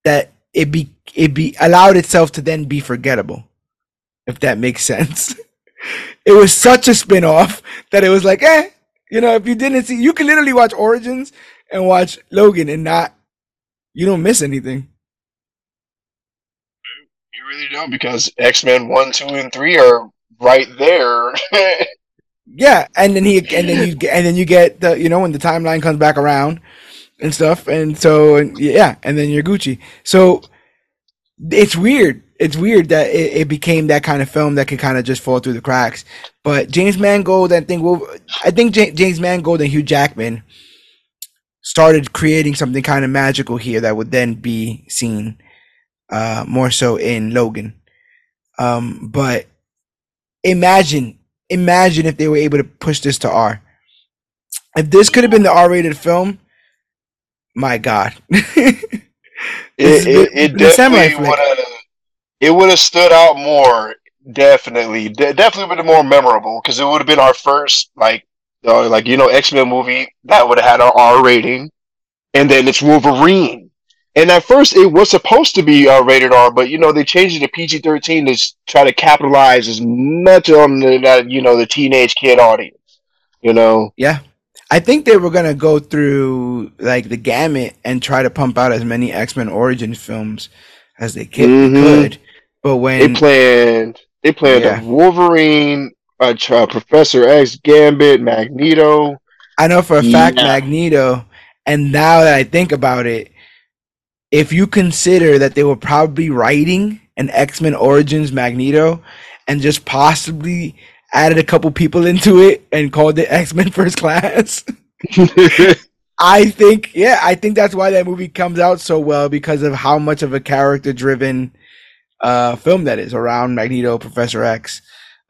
that it be it be allowed itself to then be forgettable, if that makes sense. [LAUGHS] it was such a spin-off that it was like, eh, you know, if you didn't see, you can literally watch Origins and watch Logan and not, you don't miss anything. You really don't because X Men one, two, and three are right there. [LAUGHS] yeah, and then he and then you and then you get the you know when the timeline comes back around and stuff, and so and yeah, and then you're Gucci. So it's weird. It's weird that it, it became that kind of film that could kind of just fall through the cracks. But James Mangold, I think, I think J- James Mangold and Hugh Jackman started creating something kind of magical here that would then be seen uh, more so in Logan. Um, but imagine, imagine if they were able to push this to R. If this could have been the R-rated film, my God, [LAUGHS] it, it, it definitely would have. It would have stood out more. Definitely, De- definitely been more memorable because it would have been our first like, uh, like you know, X Men movie that would have had an R rating, and then it's Wolverine. And at first, it was supposed to be uh, rated R, but you know they changed it to PG thirteen to try to capitalize as much on the you know the teenage kid audience. You know. Yeah, I think they were gonna go through like the gamut and try to pump out as many X Men Origin films as they could. Mm-hmm. But when they planned, they planned yeah. Wolverine, uh, Professor X, Gambit, Magneto. I know for a fact yeah. Magneto. And now that I think about it, if you consider that they were probably writing an X Men Origins Magneto and just possibly added a couple people into it and called it X Men First Class. [LAUGHS] I think, yeah, I think that's why that movie comes out so well because of how much of a character driven uh, film that is around Magneto, Professor X,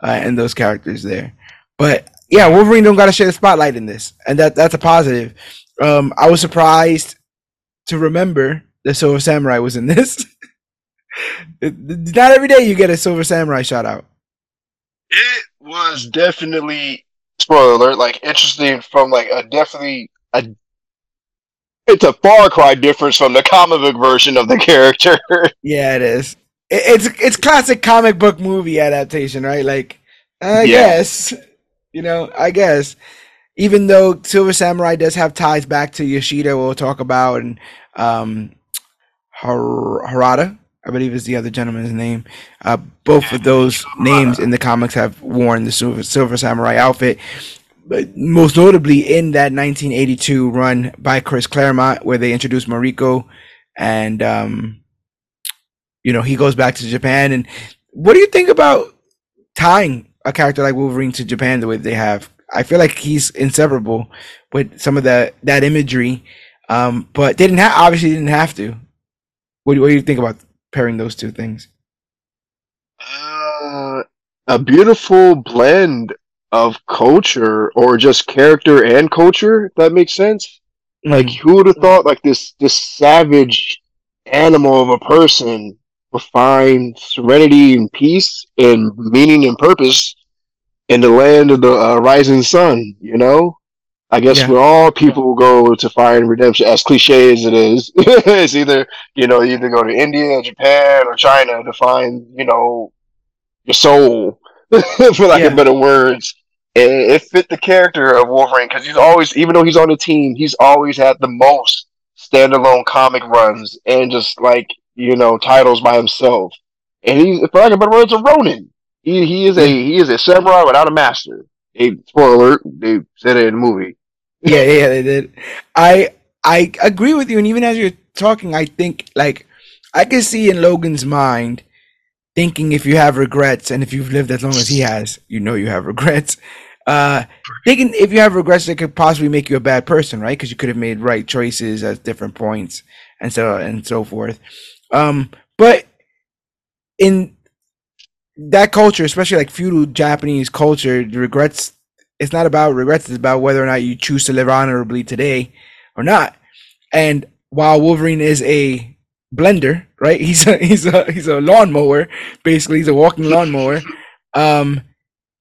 uh, and those characters there. But yeah, Wolverine don't got to share the spotlight in this, and that that's a positive. Um, I was surprised to remember that Silver Samurai was in this. [LAUGHS] Not every day you get a Silver Samurai shout out. It was definitely spoiler alert, like interesting from like a definitely a it's a far cry difference from the comic book version of the [LAUGHS] character. yeah, it is. It's it's classic comic book movie adaptation, right? Like, I yeah. guess, you know, I guess. Even though Silver Samurai does have ties back to Yoshida, we'll talk about, and um, Har- Harada, I believe is the other gentleman's name. Uh, both of those names in the comics have worn the Silver, Silver Samurai outfit. But most notably in that 1982 run by Chris Claremont, where they introduced Mariko, and um, you know he goes back to Japan. And what do you think about tying a character like Wolverine to Japan the way they have? I feel like he's inseparable with some of that that imagery, um, but they didn't have obviously didn't have to. What do, what do you think about pairing those two things? Uh, a beautiful blend of culture or just character and culture, that makes sense. Mm-hmm. Like who would have thought like this this savage animal of a person would find serenity and peace and meaning and purpose in the land of the uh, rising sun, you know? I guess yeah. where all people go to find redemption, as cliche as it is, [LAUGHS] it's either you know either go to India, Japan, or China to find you know your soul, [LAUGHS] for lack yeah. of better words it, it fit the character of Wolverine because he's always, even though he's on the team, he's always had the most standalone comic runs and just like you know titles by himself. And he's, for lack of better words, a Ronin. He he is a he is a samurai without a master. Hey, spoiler alert! They said it in the movie. [LAUGHS] yeah, yeah, they did. I I agree with you, and even as you're talking, I think like I can see in Logan's mind thinking if you have regrets and if you've lived as long as he has, you know you have regrets [LAUGHS] uh, thinking if you have regrets, it could possibly make you a bad person, right? Because you could have made right choices at different points, and so and so forth. Um, but in that culture, especially like feudal Japanese culture, regrets. It's not about regrets. It's about whether or not you choose to live honorably today or not. And while Wolverine is a blender, right? [LAUGHS] He's a he's a he's a lawnmower. Basically, he's a walking lawnmower. Um,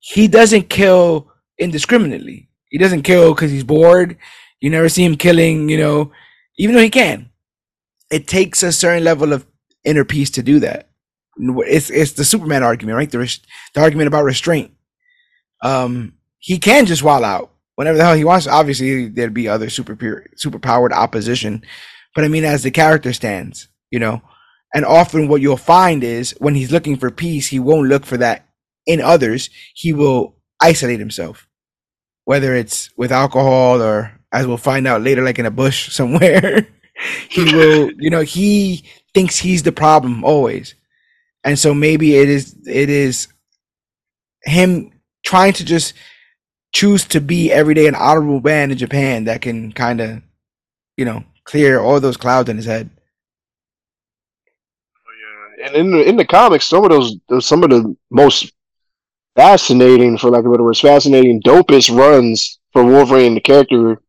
he doesn't kill indiscriminately. He doesn't kill because he's bored. You never see him killing. You know, even though he can, it takes a certain level of inner peace to do that. It's it's the Superman argument, right? The the argument about restraint. Um, he can just wall out whenever the hell he wants. Obviously, there'd be other super super powered opposition, but I mean, as the character stands, you know, and often what you'll find is when he's looking for peace, he won't look for that in others. He will isolate himself, whether it's with alcohol or, as we'll find out later, like in a bush [LAUGHS] somewhere. he will, you know, he thinks he's the problem always, and so maybe it is it is him trying to just choose to be every day an honorable man in Japan that can kind of, you know, clear all those clouds in his head. Oh, yeah. And in the, in the comics, some of those, some of the most fascinating, for lack of a better words, fascinating, dopest runs for Wolverine, the character,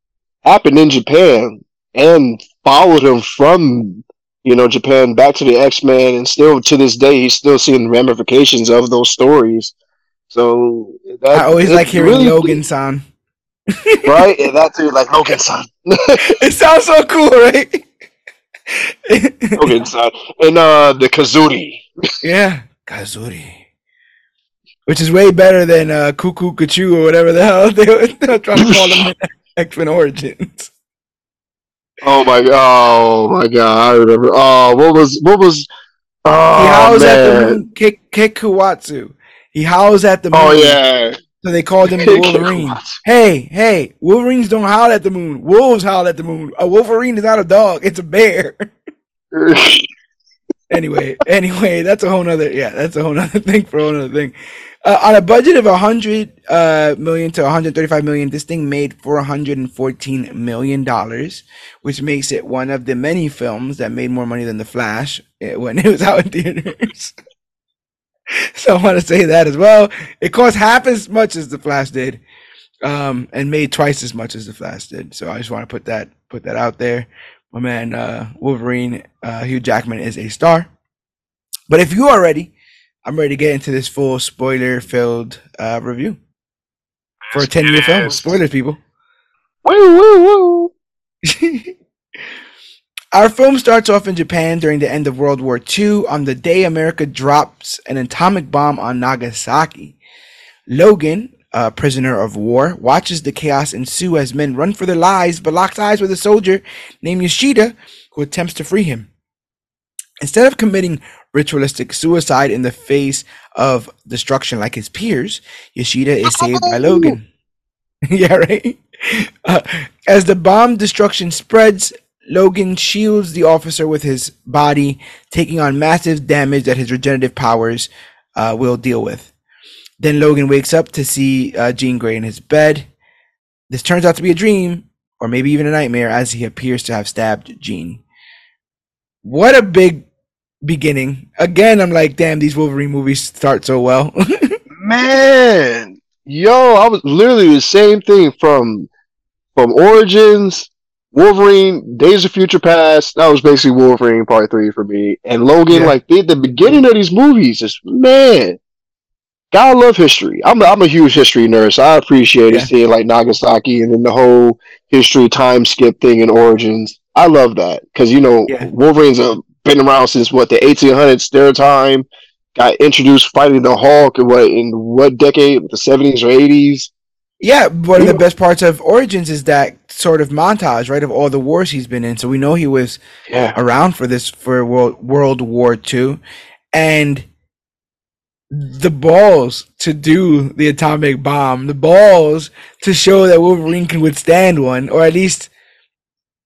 happened in Japan and followed him from you know Japan back to the X Men, and still to this day, he's still seeing ramifications of those stories. So that, I always like hearing really, Logan son. [LAUGHS] right? And that too, like Logan son. [LAUGHS] it sounds so cool, right? Logan son. And uh the Kuzuri. yeah. Kuzuri. Which is way better than uh Kuekuatsheu or whatever the hell they were, they were trying to call them in [LAUGHS] X-Men Origins. Oh my god! Oh my god! I remember. Oh, what was what was? Oh, he howls man. at the moon. He howls at the oh, moon. Oh yeah. So they called him the [LAUGHS] Wolverine. hey, hey, Wolverines don't howl at the moon. Wolves howl at the moon. A Wolverine is not a dog; it's a bear. [LAUGHS] anyway, anyway, that's a whole nother. Yeah, that's a whole nother [LAUGHS] thing for a whole nother thing. Uh, on a budget of 100 uh, million to 135 million, this thing made 414 million dollars, which makes it one of the many films that made more money than The Flash eh, when it was out in theaters. [LAUGHS] so I want to say that as well. It cost half as much as the Flash did, um, and made twice as much as the Flash did. So I just want to put that put that out there. My man uh, Wolverine, uh, Hugh Jackman is a star. But if you are ready, I'm ready to get into this full spoiler filled uh, review for a 10 year film. Spoilers, people. Woo woo woo. [LAUGHS] Our film starts off in Japan during the end of World War II on the day America drops an atomic bomb on Nagasaki. Logan, a prisoner of war, watches the chaos ensue as men run for their lives but locks eyes with a soldier named Yoshida who attempts to free him. Instead of committing ritualistic suicide in the face of destruction like his peers, Yoshida is saved by Logan. [LAUGHS] yeah, right? Uh, as the bomb destruction spreads, Logan shields the officer with his body, taking on massive damage that his regenerative powers uh, will deal with. Then Logan wakes up to see uh, Jean Grey in his bed. This turns out to be a dream, or maybe even a nightmare, as he appears to have stabbed Jean. What a big beginning. Again, I'm like, damn, these Wolverine movies start so well. [LAUGHS] Man, yo, I was literally the same thing from from Origins Wolverine, Days of Future Past, that was basically Wolverine Part 3 for me. And Logan, yeah. like, the, the beginning of these movies is, man, God love history. I'm a, I'm a huge history nerd, so I appreciate yeah. seeing, like, Nagasaki and then the whole history time skip thing in Origins. I love that, because, you know, yeah. Wolverine's a, been around since, what, the 1800s, their time. Got introduced fighting the Hulk in what, in what decade? The 70s or 80s? Yeah, one of the best parts of Origins is that sort of montage, right, of all the wars he's been in. So we know he was yeah. around for this for World World War II, and the balls to do the atomic bomb, the balls to show that Wolverine can withstand one, or at least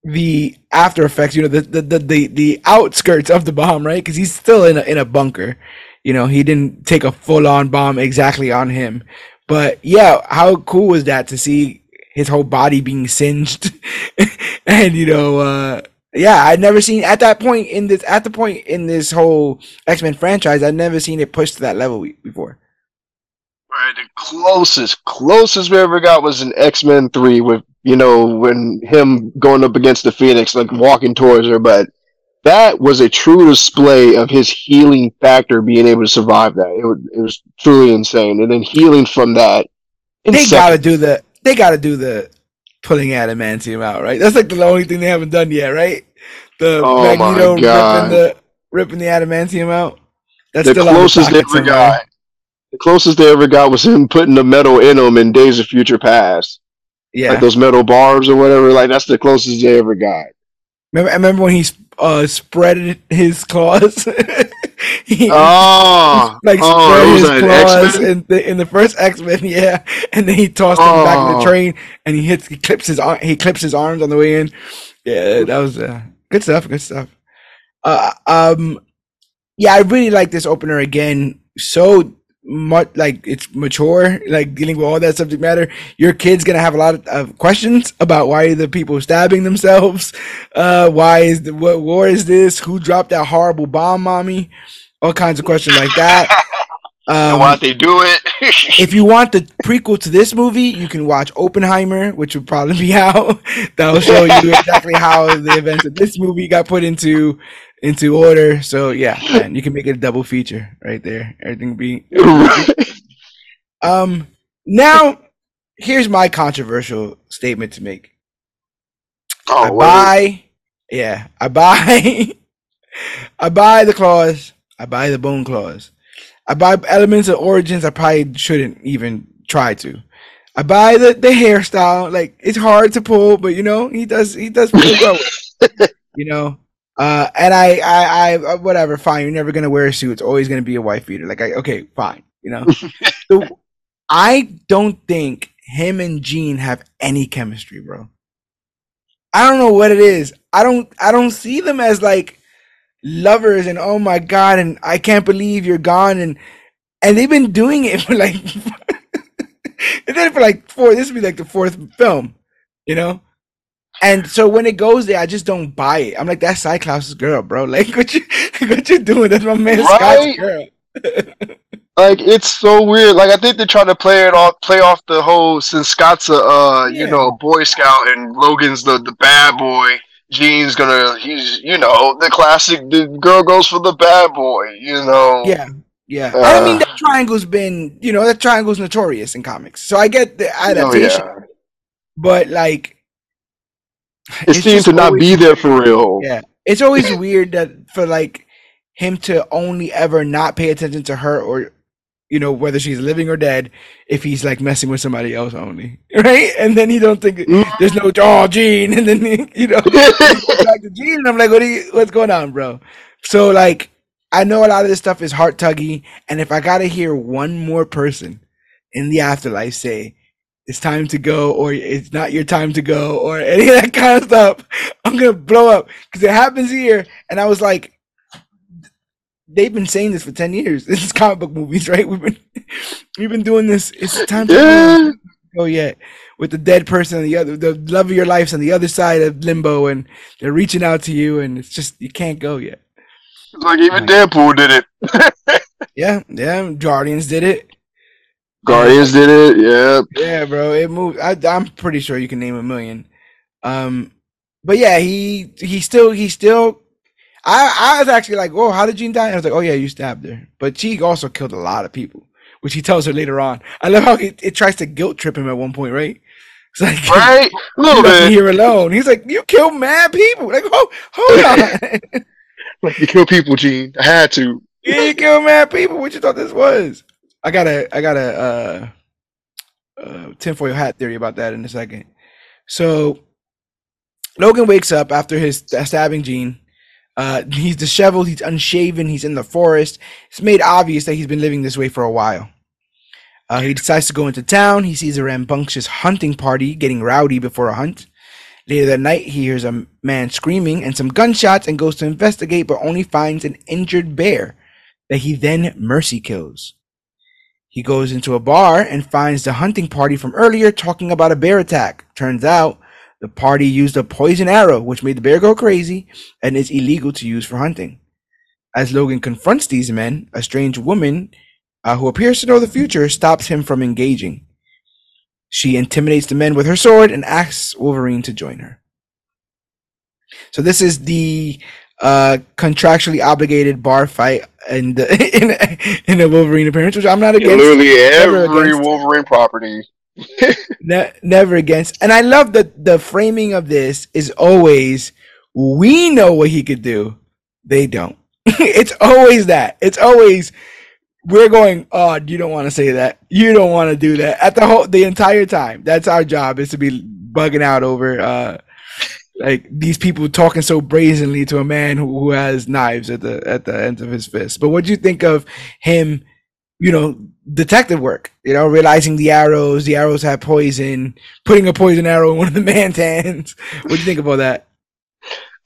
the after effects. You know, the the the the, the outskirts of the bomb, right? Because he's still in a in a bunker. You know, he didn't take a full on bomb exactly on him But yeah, how cool was that to see his whole body being singed, [LAUGHS] and you know, uh, yeah, I'd never seen at that point in this at the point in this whole X Men franchise, I'd never seen it pushed to that level before. Right, the closest, closest we ever got was in X Men Three with you know when him going up against the Phoenix, like walking towards her. But that was a true display of his healing factor, being able to survive that. It was, it was truly insane, and then healing from that. They got to do the. They got to do the pulling adamantium out, right? That's like the only thing they haven't done yet, right? The Oh my Magneto God. ripping the ripping the adamantium out. That's the closest they ever got. The closest they ever got was him putting the metal in them in Days of Future Past, Yeah, like those metal bars or whatever. Like that's the closest they ever got. Remember, I remember when he uh, spread his claws. [LAUGHS] he, Oh, like oh, spread his claws in the in the first X Men, [LAUGHS] yeah, and then he tossed him back in the Oh. train, and he hits, he clips his ar- he clips his arms on the way in. Yeah, that was uh, good stuff. Good stuff. Uh, um, yeah, I really like this opener again. So much like it's mature, like dealing with all that subject matter. Your kid's gonna have a lot of, questions about why are the people stabbing themselves. Uh, why is the what war is this? Who dropped that horrible bomb, mommy? All kinds of questions like that. Um, why'd they do it? [LAUGHS] if you want the prequel to this movie, you can watch Oppenheimer, which will probably be [LAUGHS] out. That'll show you exactly how the events of this movie got put into into order. So yeah, man, you can make it a double feature right there. Everything be [LAUGHS] um now here's my controversial statement to make. I oh, word. buy yeah, I buy I buy the claws, I buy the bone claws. I buy elements of origins I probably shouldn't even try to. I buy the, the hairstyle, like it's hard to pull, but you know, he does he does pretty well [LAUGHS] you know. Uh, and I, I, I, uh, whatever, fine. You're never gonna wear a suit. It's always gonna be a wife beater. Like, I, okay, fine. You know, [LAUGHS] so I don't think him and Jean have any chemistry, bro. I don't know what it is. I don't, I don't see them as like lovers and oh my god, and I can't believe you're gone, and and they've been doing it [LAUGHS] for like, and then for like four. This would be like the fourth film, you know. And so when it goes there, I just don't buy it. I'm like, that's Cyclops' girl, bro. [LAUGHS] Like, what you, what you doing? That's my man Scott's girl. [LAUGHS] like it's so weird. Like I think they're trying to play it off, play off the whole since Scott's a uh, you Yeah. know Boy Scout and Logan's the the bad boy. Jean's gonna he's you know the classic. The girl goes for the bad boy. You know. Yeah, yeah. I mean, Uh. that triangle's been, you know, that triangle's notorious in comics. So I get the Oh, adaptation, yeah. but like, It seems to not be there for real. Yeah, it's always weird that for like him to only ever not pay attention to her or you know whether she's living or dead if he's like messing with somebody else only, [LAUGHS] right? And then you don't think Mm. there's no oh Jean, [LAUGHS] and then you know [LAUGHS] back to Jean, and I'm like, what are you, what's going on, bro? So like, I know a lot of this stuff is heart tuggy, and if I gotta hear one more person in the afterlife say it's time to go or it's not your time to go or any of that kind of stuff, I'm gonna blow up because it happens here, and I was like. They've been saying this for ten years. [LAUGHS] This is comic book movies, right? We've been [LAUGHS] we've been doing this. It's time to go yeah. go yet with the dead person on the other the love of your life's on the other side of limbo and they're reaching out to you and it's just you can't go yet It's Like even Deadpool did it. [LAUGHS] yeah yeah guardians did it Guardians did it. Yeah. yeah bro it moved I, i'm pretty sure you can name a million um but yeah he he still he still i i was actually like oh how did Jean die i was like oh yeah you stabbed her but she also killed a lot of people which he tells her later on i love how it, it tries to guilt trip him at one point right it's like [LAUGHS] Right. A little bit. here alone. He's like, you killed mad people. Like, oh, hold [LAUGHS] on. Like you kill people, Jean. I had to. yeah, you killed mad people. What you thought this was? I got a, I got a, uh, uh, tinfoil hat theory about that in a second. So, Logan wakes up after his stabbing Jean. Uh, he's disheveled. He's unshaven. He's in the forest. It's made obvious that he's been living this way for a while. Uh, he decides to go into town. He sees a rambunctious hunting party getting rowdy before a hunt. Later that night, he hears a man screaming and some gunshots and goes to investigate, but only finds an injured bear that he then mercy kills. He goes into a bar and finds the hunting party from earlier talking about a bear attack. Turns out the party used a poison arrow, which made the bear go crazy and is illegal to use for hunting. As Logan confronts these men, a strange woman uh, who appears to know the future stops him from engaging. She intimidates the men with her sword and asks Wolverine to join her. So this is the uh, contractually obligated bar fight in the [LAUGHS] in, in a Wolverine appearance, which I'm not against. Literally every against. Wolverine property. Ne- never against. And I love that the framing of this is always we know what he could do. They don't. [LAUGHS] it's always that. It's always we're going, oh, you don't want to say that. You don't want to do that. At the whole the entire time. That's our job is to be bugging out over uh like these people talking so brazenly to a man who, who has knives at the at the ends of his fist. But what do you think of him, you know, detective work? You know, realizing the arrows, the arrows have poison, putting a poison arrow in one of the [LAUGHS] man's hands. What do you think about that?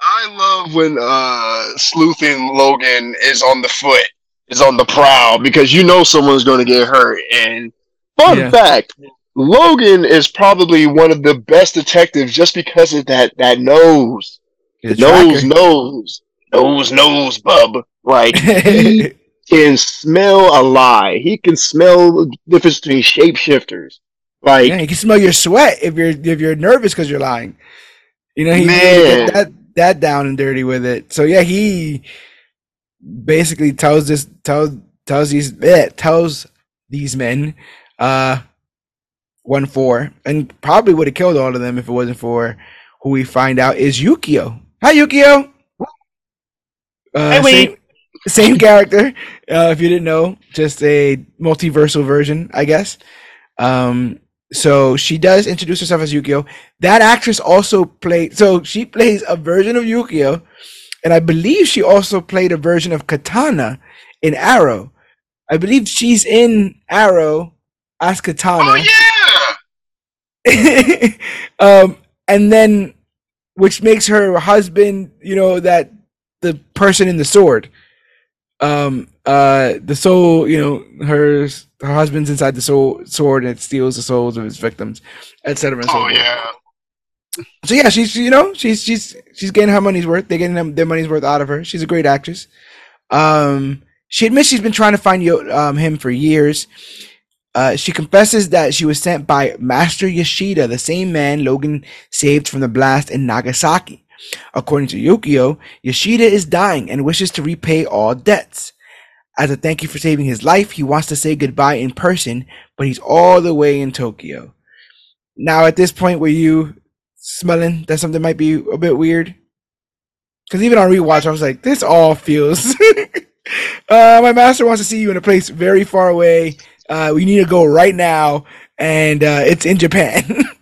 I love when uh sleuthing Logan is on the foot, is on the prowl, because you know someone's gonna get hurt. And fun yeah. fact, Logan is probably one of the best detectives just because of that that nose. Nose, nose, nose, nose, bub. Like he [LAUGHS] can smell a lie. He can smell the difference between shapeshifters. Like yeah, he can smell your sweat if you're if you're nervous because you're lying. You know, he man. that that down and dirty with it. So yeah, he basically tells this tells tells these eh, tells these men uh one four, and probably would have killed all of them if it wasn't for who we find out is Yukio. Hi, Yukio. Uh, hey, same, [LAUGHS] same character. Uh, if you didn't know, just a multiversal version, I guess. Um, so she does introduce herself as Yukio. That actress also played. So she plays a version of Yukio, and I believe she also played a version of Katana in Arrow. I believe she's in Arrow as Katana. Oh yeah. [LAUGHS] um, and then, which makes her husband, you know, that the person in the sword. Um, uh, the soul, you know, her her husband's inside the soul sword and it steals the souls of his victims, etc. Oh yeah. So yeah, she's you know she's she's she's getting her money's worth. They're getting them, their money's worth out of her. She's a great actress. Um, she admits she's been trying to find um, him for years. Uh, she confesses that she was sent by Master Yoshida, the same man Logan saved from the blast in Nagasaki. According to Yukio, Yoshida is dying and wishes to repay all debts. As a thank you for saving his life, he wants to say goodbye in person, but he's all the way in Tokyo. Now, at this point, were you smelling that something might be a bit weird? Because even on rewatch, I was like, this all feels. [LAUGHS] uh, my master wants to see you in a place very far away uh, we need to go right now, and uh, it's in Japan. [LAUGHS]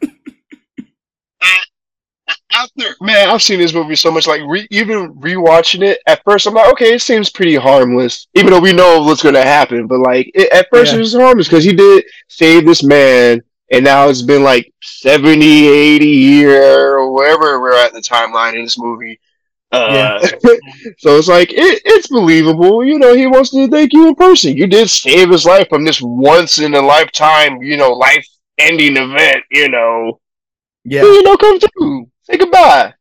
After man, I've seen this movie so much. Like re- even rewatching it, at first I'm like, okay, it seems pretty harmless, even though we know what's going to happen. But like it, at first, yeah. it was harmless because he did save this man, and now it's been like 70, 80 year or wherever we're at the timeline in this movie. Uh, yeah. [LAUGHS] so it's like it, it's believable. You know, he wants to thank you in person. You did save his life from this once in a lifetime, you know, life ending event. You know, yeah. You know, come through, say goodbye.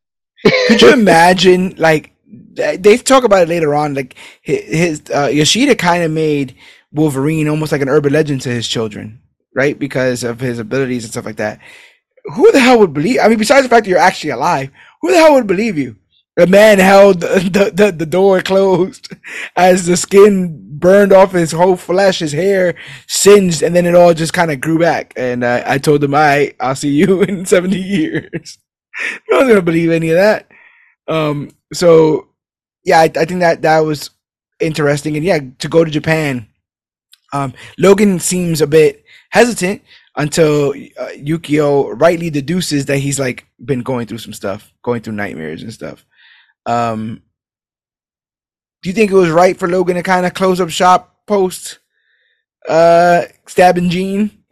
Could you imagine? Like they talk about it later on. Like his uh, Yoshida kind of made Wolverine almost like an urban legend to his children, right? Because of his abilities and stuff like that. Who the hell would believe? I mean, besides the fact that you're actually alive, who the hell would believe you? The man held the, the, the door closed [LAUGHS] as the skin burned off his whole flesh, his hair singed, and then it all just kind of grew back. And uh, I told him, "I I'll see you [LAUGHS] in seventy years." No one's gonna believe any of that. Um, so yeah, I, I think that that was interesting, and yeah, to go to Japan. Um, Logan seems a bit hesitant until uh, Yukio rightly deduces that he's like been going through some stuff, going through nightmares and stuff. Um, do you think it was right for Logan to kind of close up shop post uh stabbing Jean? [LAUGHS]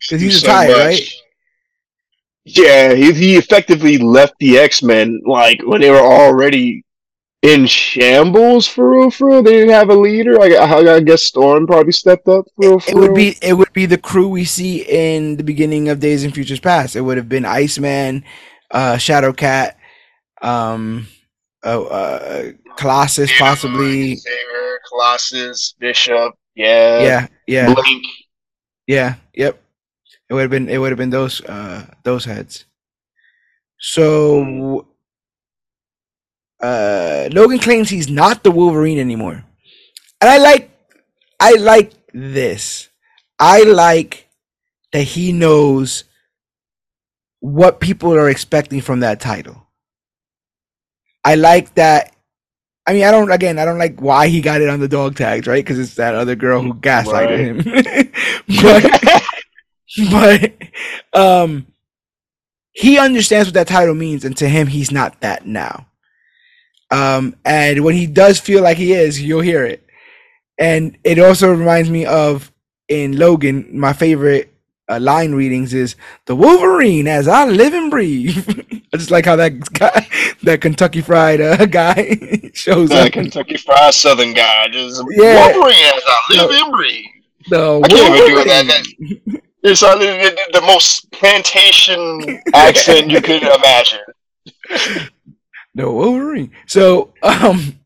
Because he's so retired, much. right? Yeah, he, he effectively left the X Men like when they were already in shambles for real, for real. They didn't have a leader. I, I, I guess Storm probably stepped up for real, for it would be it would be the crew we see in the beginning of Days and Futures Past. It would have been Iceman, uh, Shadowcat, um, uh, uh, Colossus, possibly. Xavier, Colossus, Bishop. Yeah. Yeah. Yeah. Blink. Yeah. Yep. It would have been. It would have been those. Uh, those heads. So. Uh, Logan claims he's not the Wolverine anymore, and I like. I like this. I like that he knows what people are expecting from that title. I like that. I mean, I don't. Again, I don't like why he got it on the dog tags, right? Because it's that other girl who gaslighted right. him. [LAUGHS] [LAUGHS] but, um, he understands what that title means, and to him, he's not that now. Um, and when he does feel like he is, you'll hear it. And it also reminds me of in Logan, my favorite uh, line readings is the Wolverine as I live and breathe. [LAUGHS] I just like how that guy, that Kentucky Fried uh, [LAUGHS] guy shows that up. Kentucky Fried Southern guy, just Yeah. Wolverine as I live No. and breathe. The I can't even do that. It's uh, the, the, most plantation [LAUGHS] accent you could imagine. [LAUGHS] No Wolverine. So, um,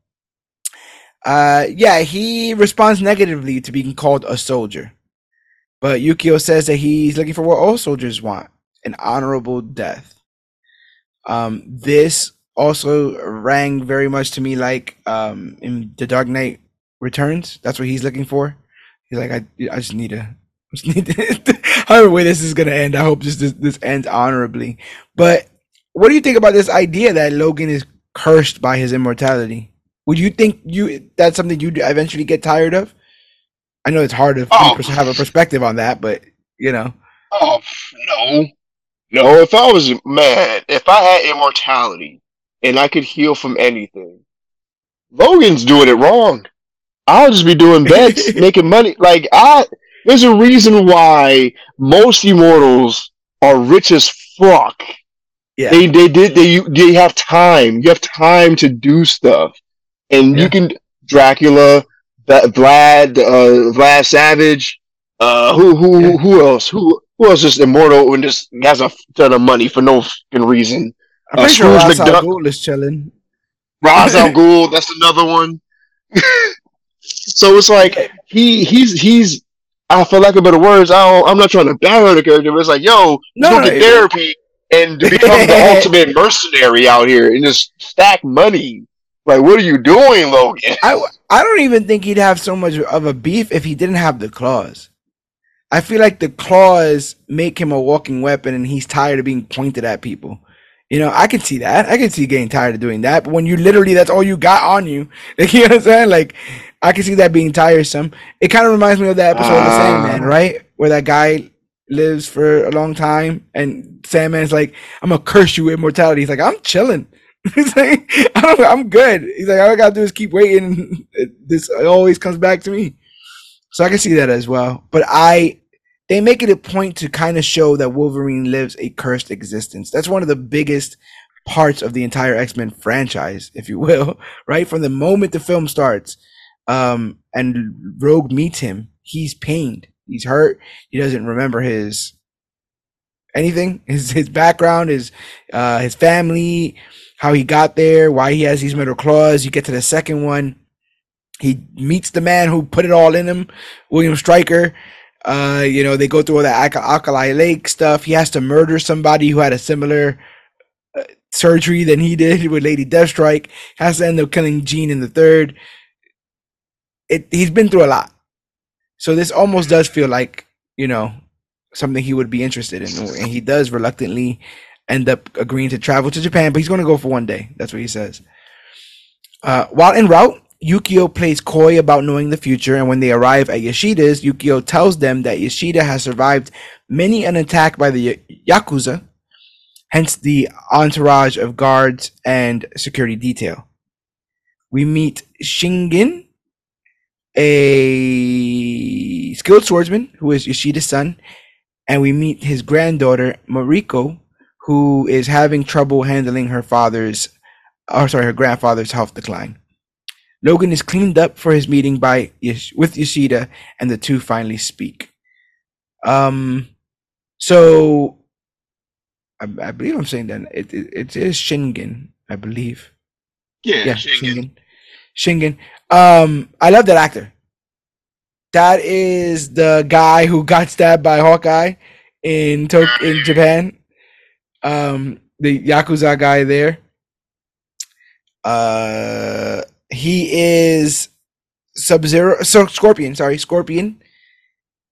uh, yeah, he responds negatively to being called a soldier, but Yukio says that he's looking for what all soldiers want: an honorable death. Um, this also rang very much to me like um in The Dark Knight Returns. That's what he's looking for. He's like, I, I just need to. I just need to however way this is gonna end, I hope just this, this ends honorably. But what do you think about this idea that Logan is cursed by his immortality? Would you think you that's something you'd eventually get tired of? I know it's hard to Oh. have a perspective on that, but you know, Oh no, no! If I was man, if I had immortality and I could heal from anything, Logan's doing it wrong. I'll just be doing [LAUGHS] bets, making money. Like I, there's a reason why most immortals are rich as fuck. yeah, They they did they you they have time. You have time to do stuff, and Yeah. you can Dracula, Vla- Vlad, uh, Vlad Savage. Uh, who who Yeah. who else? Who who else is immortal and just has a ton of money for no fucking reason? I'm uh, pretty sure Scrooge Ra's al Ghul is chilling. [LAUGHS] [LAUGHS] Ra's al Ghul, that's another one. [LAUGHS] so it's like he he's he's. I feel like of better words, I don't, I'm not trying to barrow the character, but it's like, yo, No, go no, get therapy and [LAUGHS] become the ultimate mercenary out here and just stack money. Like, what are you doing, Logan? I I don't even think he'd have so much of a beef if he didn't have the claws. I feel like the claws make him a walking weapon, and he's tired of being pointed at people. You know, I can see that. I can see getting tired of doing that. But when you literally, that's all you got on you. Like, [LAUGHS] you know what I'm saying? Like, I can see that being tiresome. It kind of reminds me of that episode of the Ah. Sandman, right? Where that guy lives for a long time, and Sandman's like, "I'm gonna curse you with immortality." He's like, "I'm chilling." [LAUGHS] He's like, I don't, I'm good. He's like, all I gotta do is keep waiting. [LAUGHS] This always comes back to me. So I can see that as well. But I, they make it a point to kind of show that Wolverine lives a cursed existence. That's one of the biggest parts of the entire X Men franchise, if you will. [LAUGHS] Right from the moment the film starts, um, and Rogue meets him, he's pained, he's hurt, he doesn't remember his anything, [LAUGHS] his his background, his uh, his family, how he got there, why he has these metal claws. You get to the second one, he meets the man who put it all in him, William Stryker. Uh, you know, they go through all that Alka- Alkali Lake stuff. He has to murder somebody who had a similar uh, surgery than he did with Lady Deathstrike. Has to end up killing Jean in the third. It he's been through a lot, so this almost does feel like you know something he would be interested in, and he does reluctantly end up agreeing to travel to Japan, but he's going to go for one day. That's what he says. Uh, while en route, Yukio plays coy about knowing the future, and when they arrive at Yoshida's, Yukio tells them that Yoshida has survived many an attack by the Yakuza, hence the entourage of guards and security detail. We meet Shingen, a skilled swordsman who is Yoshida's son, and we meet his granddaughter, Mariko, who is having trouble handling her father's oh sorry, her grandfather's health decline. Logan is cleaned up for his meeting by with Yoshida, and the two finally speak. Um, so I, I believe I'm saying that it, it, it is Shingen, I believe. Yeah, yeah Shingen. Shingen. Um, I love that actor. That is the guy who got stabbed by Hawkeye in Tok- in Japan. Um, the Yakuza guy there. Uh, he is Sub Zero, so Scorpion. Sorry, Scorpion.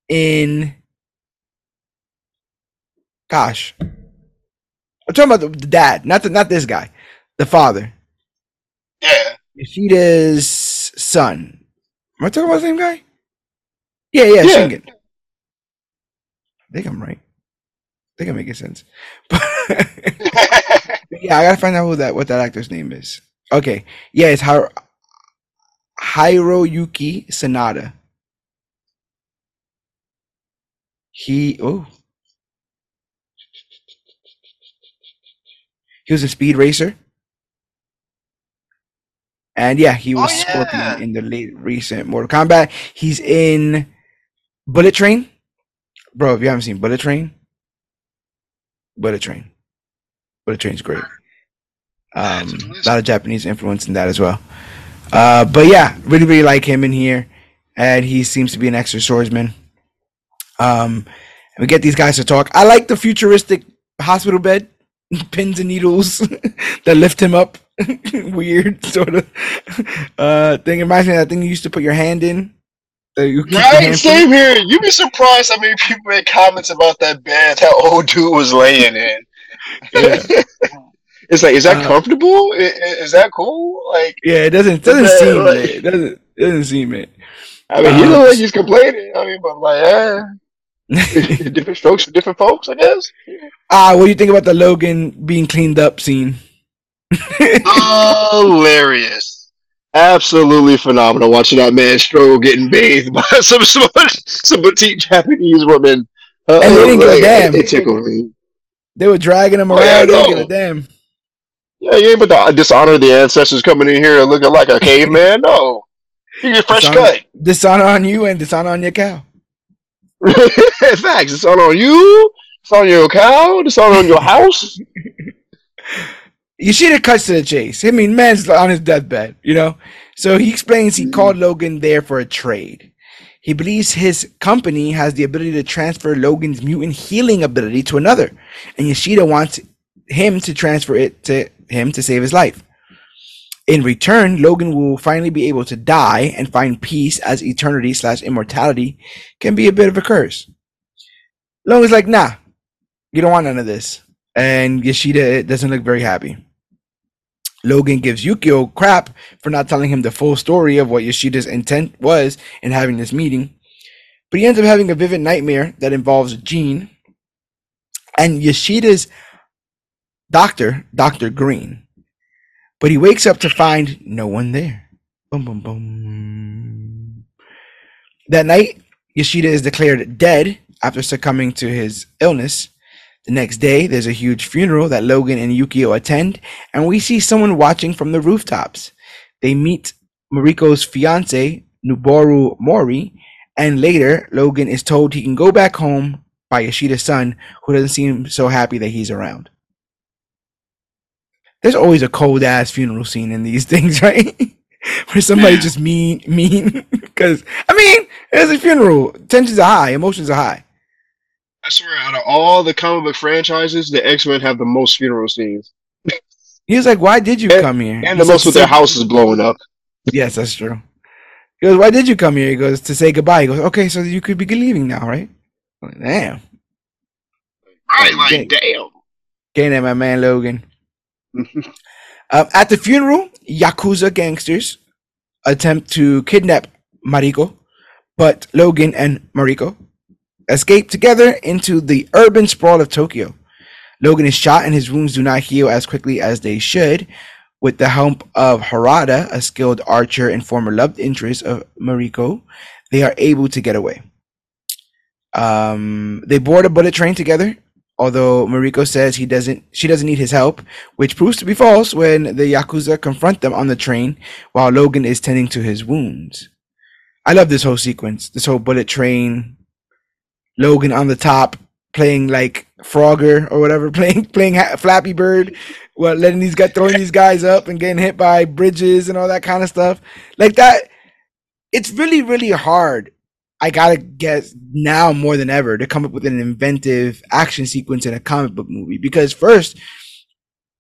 In, gosh, I'm talking about the, the dad, not the not this guy, the father. Yeah, Yoshida's son. Am I talking about the same guy? Yeah, yeah, yeah. Shingen. I think I'm right. I think I'm making sense. [LAUGHS] But [LAUGHS] yeah, I gotta find out who that what that actor's name is. Okay, yeah, it's Har- Hiroyuki Sanada. He oh he was a speed racer. And yeah, he was oh, yeah. Scorpion in the late recent Mortal Kombat. He's in Bullet Train. Bro, if you haven't seen Bullet Train, Bullet Train. Bullet Train's great. Um, a lot of Japanese influence in that as well. Uh, but yeah, really, really like him in here, and he seems to be an extra swordsman. Um, we get these guys to talk. I like the futuristic hospital bed, [LAUGHS] pins and needles [LAUGHS] that lift him up. [LAUGHS] Weird sort of uh thing. It reminds me of that thing you used to put your hand in. right, same here. You'd be surprised how many people made comments about that bed that old dude was laying in. Yeah. It's like, is that uh, comfortable? Is, is, that cool? Like, yeah, it doesn't it doesn't that, seem like, it. Doesn't it doesn't seem it. I mean, um, he look like he's complaining. I mean, but like, yeah. [LAUGHS] different strokes for different folks, I guess. Ah, uh, what do you think about the Logan being cleaned up scene? [LAUGHS] Hilarious. Absolutely phenomenal watching that man stroll getting bathed by [LAUGHS] some some, some petite Japanese woman. Uh, and they didn't give a damn. It tickled me. They were dragging him around. Oh, yeah, they didn't give a damn. Yeah, you ain't but to uh, dishonor the ancestors coming in here looking like a caveman. No, you get fresh dishonor, cut. Dishonor on you and dishonor on your cow. [LAUGHS] Facts. Dishonor on you. Dishonor on your cow. Dishonor on your house. you see the cuts to the chase. I mean, man's on his deathbed, you know. So he explains he called hmm. Logan there for a trade. He believes his company has the ability to transfer Logan's mutant healing ability to another, and Yoshida wants him to transfer it to him to save his life. In return, Logan will finally be able to die and find peace as eternity slash immortality can be a bit of a curse. Logan's like, nah, you don't want none of this. And Yoshida doesn't look very happy. Logan gives Yukio crap for not telling him the full story of what Yoshida's intent was in having this meeting. But he ends up having a vivid nightmare that involves Jean and Yoshida's doctor, Dr. Green. But he wakes up to find no one there. Boom, boom, boom. That night, Yoshida is declared dead after succumbing to his illness. The next day, there's a huge funeral that Logan and Yukio attend, and we see someone watching from the rooftops. They meet Mariko's fiance, Noboru Mori, and later, Logan is told he can go back home by Yoshida's son, who doesn't seem so happy that he's around there's always a cold ass funeral scene in these [LAUGHS] things, right? Where somebody just mean, mean. [LAUGHS] Because I mean, it's a funeral. Tensions are high, emotions are high. I swear, out of all the comic book franchises, the X Men have the most funeral scenes. He was like, "Why did you and, come here?" And the most with their houses blowing up. Yes, that's true. He goes, "Why did you come here?" He goes, "To say goodbye." He goes, "Okay, so you could be leaving now, right?" I'm Like, damn. Right, like, like damn. Getting at my man Logan uh, at the funeral, Yakuza gangsters attempt to kidnap Mariko, but Logan and Mariko escape together into the urban sprawl of Tokyo. Logan is shot and his wounds do not heal as quickly as they should. With the help of Harada, a skilled archer and former loved interest of Mariko, they are able to get away. Um, they board a bullet train together although Mariko says he doesn't she doesn't need his help, which proves to be false when the Yakuza confront them on the train while Logan is tending to his wounds. I love this whole sequence, this whole bullet train, Logan on the top playing like Frogger or whatever, [LAUGHS] playing playing Flappy Bird, well, letting these guys throwing these guys up and getting hit by bridges and all that kind of stuff. Like that, it's really really hard I gotta guess now more than ever to come up with an inventive action sequence in a comic book movie because first,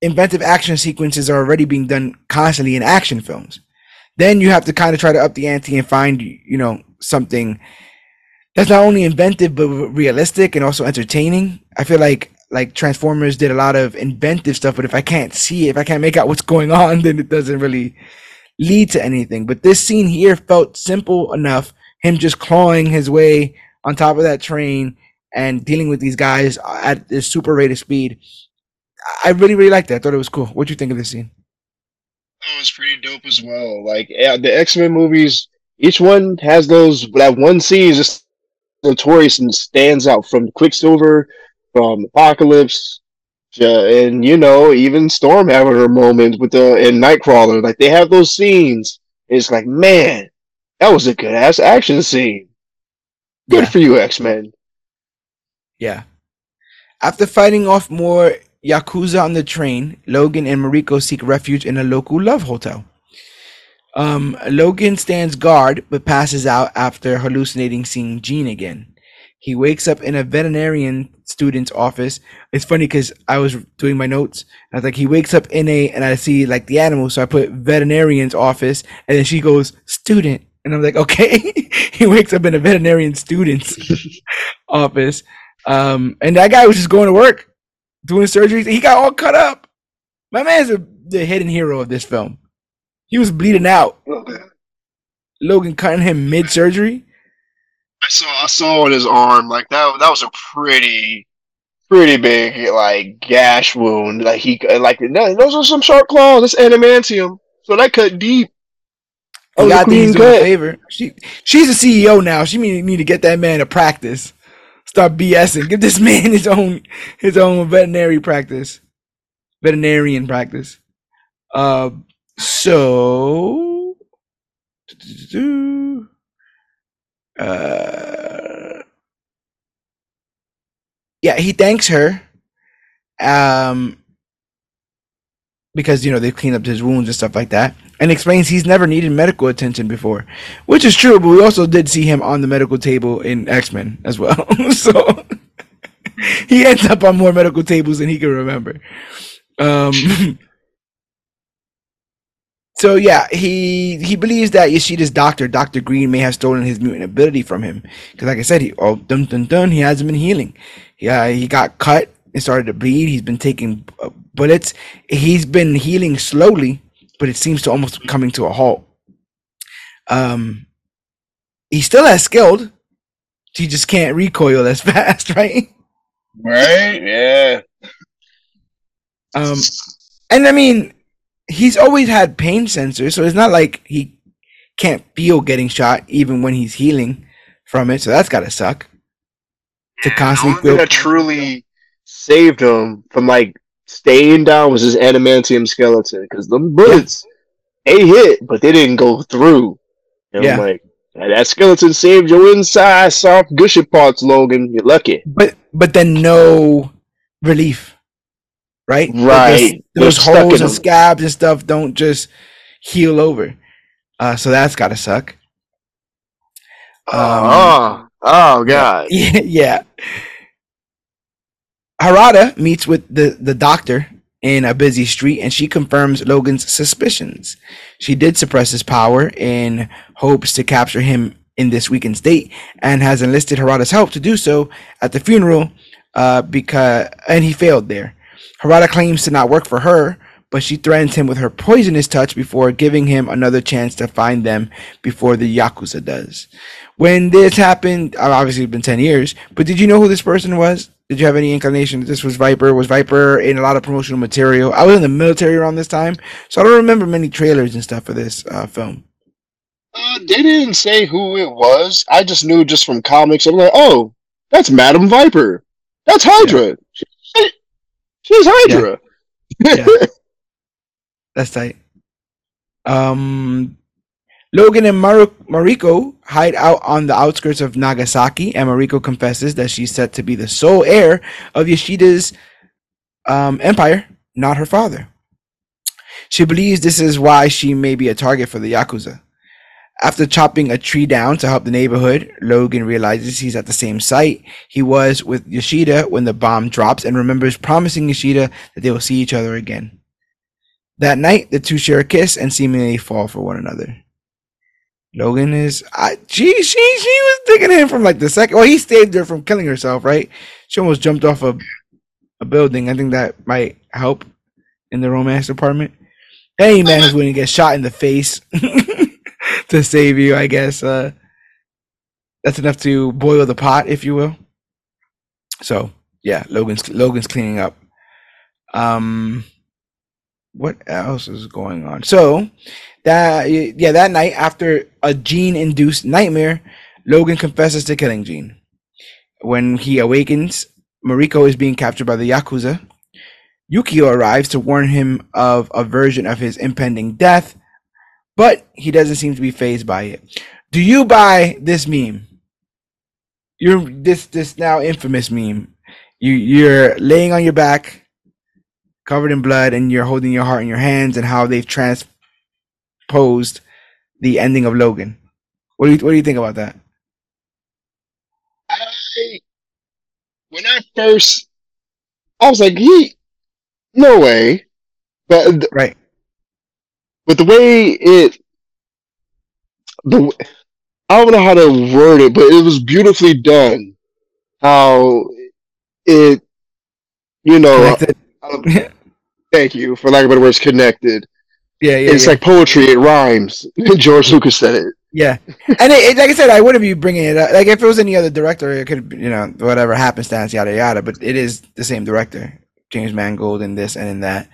inventive action sequences are already being done constantly in action films. Then you have to kind of try to up the ante and find you know something that's not only inventive but realistic and also entertaining. I feel like like Transformers did a lot of inventive stuff, but if I can't see if I can't make out what's going on, [LAUGHS] then it doesn't really lead to anything. But this scene here felt simple enough him just clawing his way on top of that train and dealing with these guys at this super rate of speed. I really, really liked that. I thought it was cool. What do you think of this scene? Oh, it was pretty dope as well. Like the X Men movies, each one has those that one scene is just notorious and stands out from Quicksilver, from Apocalypse, and you know even Storm having her moment with the and Nightcrawler. Like they have those scenes. It's like man, that was a good ass action scene. Good yeah. for you, X Men. Yeah. After fighting off more Yakuza on the train, Logan and Mariko seek refuge in a local love hotel. Um, Logan stands guard but passes out after hallucinating seeing Jean again. He wakes up in a veterinarian student's office. It's funny because I was doing my notes. I was like, he wakes up in a, and I see like the animal, so I put veterinarian's office, and then she goes, student. And I'm like, okay. [LAUGHS] he wakes up in a veterinarian student's [LAUGHS] office. Um, and that guy was just going to work, doing surgeries. He got all cut up. My man's a, the hidden hero of this film. He was bleeding out. Logan cutting him mid surgery. I saw I saw on his arm like that. That was a pretty pretty big like gash wound. Like he like those are some sharp claws. That's adamantium. So that cut deep. Oh, got things doing a favor. She she's a CEO now. She need, need to get that man to practice. Start BSing. Give this [LAUGHS] man his own his own veterinary practice, veterinarian practice. Uh, so, uh, yeah, he thanks her. Um, because you know they've cleaned up his wounds and stuff like that, and explains he's never needed medical attention before, which is true. But we also did see him on the medical table in X Men as well, [LAUGHS] so [LAUGHS] he ends up on more medical tables than he can remember. Um, [LAUGHS] so yeah, he he believes that Yoshida's doctor, Doctor Green, may have stolen his mutant ability from him. Because, like I said, he oh dun dun dun, he hasn't been healing. Yeah, he got cut and started to bleed. He's been taking uh, bullets. He's been healing slowly, but it seems to almost coming to a halt. Um, he's still as skilled. He just can't recoil as [LAUGHS] fast, right? Right. Yeah. Um, and I mean, he's always had pain sensors, so it's not like he can't feel getting shot even when he's healing from it. So that's gotta suck. To constantly feel that truly saved him from like staying down was his adamantium skeleton because the bullets yeah. they hit, but they didn't go through. And yeah. I'm like, that skeleton saved your inside soft gushy parts, Logan. You're lucky. But but then no relief, right? Right. those, those holes and scabs and stuff don't just heal over. Uh, so that's gotta suck. Um, oh, oh god. [LAUGHS] Yeah, yeah. Harada meets with the, the doctor in a busy street and she confirms Logan's suspicions. She did suppress his power in hopes to capture him in this weakened state and has enlisted Harada's help to do so at the funeral uh, because and he failed there. Harada claims to not work for her, but she threatens him with her poisonous touch before giving him another chance to find them before the Yakuza does. When this happened, obviously it's been 10 years, but did you know who this person was? Did you have any inclination that this was Viper? Was Viper in a lot of promotional material? I was in the military around this time, so I don't remember many trailers and stuff for this uh, film. Uh, they didn't say who it was. I just knew just from comics. I'm like, oh, that's Madam Viper. That's Hydra. Yeah. She's She's Hydra. Yeah. [LAUGHS] yeah. That's tight. Um, Logan and Mar- Mariko hide out on the outskirts of Nagasaki, and Mariko confesses that she's set to be the sole heir of Yoshida's um, empire, not her father. She believes this is why she may be a target for the Yakuza. After chopping a tree down to help the neighborhood, Logan realizes he's at the same site he was with Yoshida when the bomb drops and remembers promising Yoshida that they will see each other again. That night, the two share a kiss and seemingly fall for one another. Logan is, I, she, she, she was digging him from like the second. Well, he saved her from killing herself, right? She almost jumped off a, a building. I think that might help in the romance department. Any man is willing to get shot in the face [LAUGHS] to save you, I guess. Uh, that's enough to boil the pot, if you will. So yeah, Logan's Logan's cleaning up. Um, what else is going on? So that yeah, that night after a Jean-induced nightmare, Logan confesses to killing Jean. When he awakens, Mariko is being captured by the Yakuza. Yukio arrives to warn him of a version of his impending death, but he doesn't seem to be phased by it. Do you buy this meme? You're this this now infamous meme. You you're laying on your back, covered in blood, and you're holding your heart in your hands, and how they've transposed the ending of Logan. What do you what do you think about that? I when I first I was like, he no way. But right. But the way it the I don't know how to word it, but it was beautifully done. How it you know um, thank you for lack of better words connected. Yeah, yeah. It's yeah. like poetry, it rhymes. [LAUGHS] George Lucas said it. Yeah, and it, it, like I said, I wouldn't be bringing it up. Like if it was any other director, it could, you know, whatever happenstance, yada yada. But it is the same director. James Mangold in this and in that.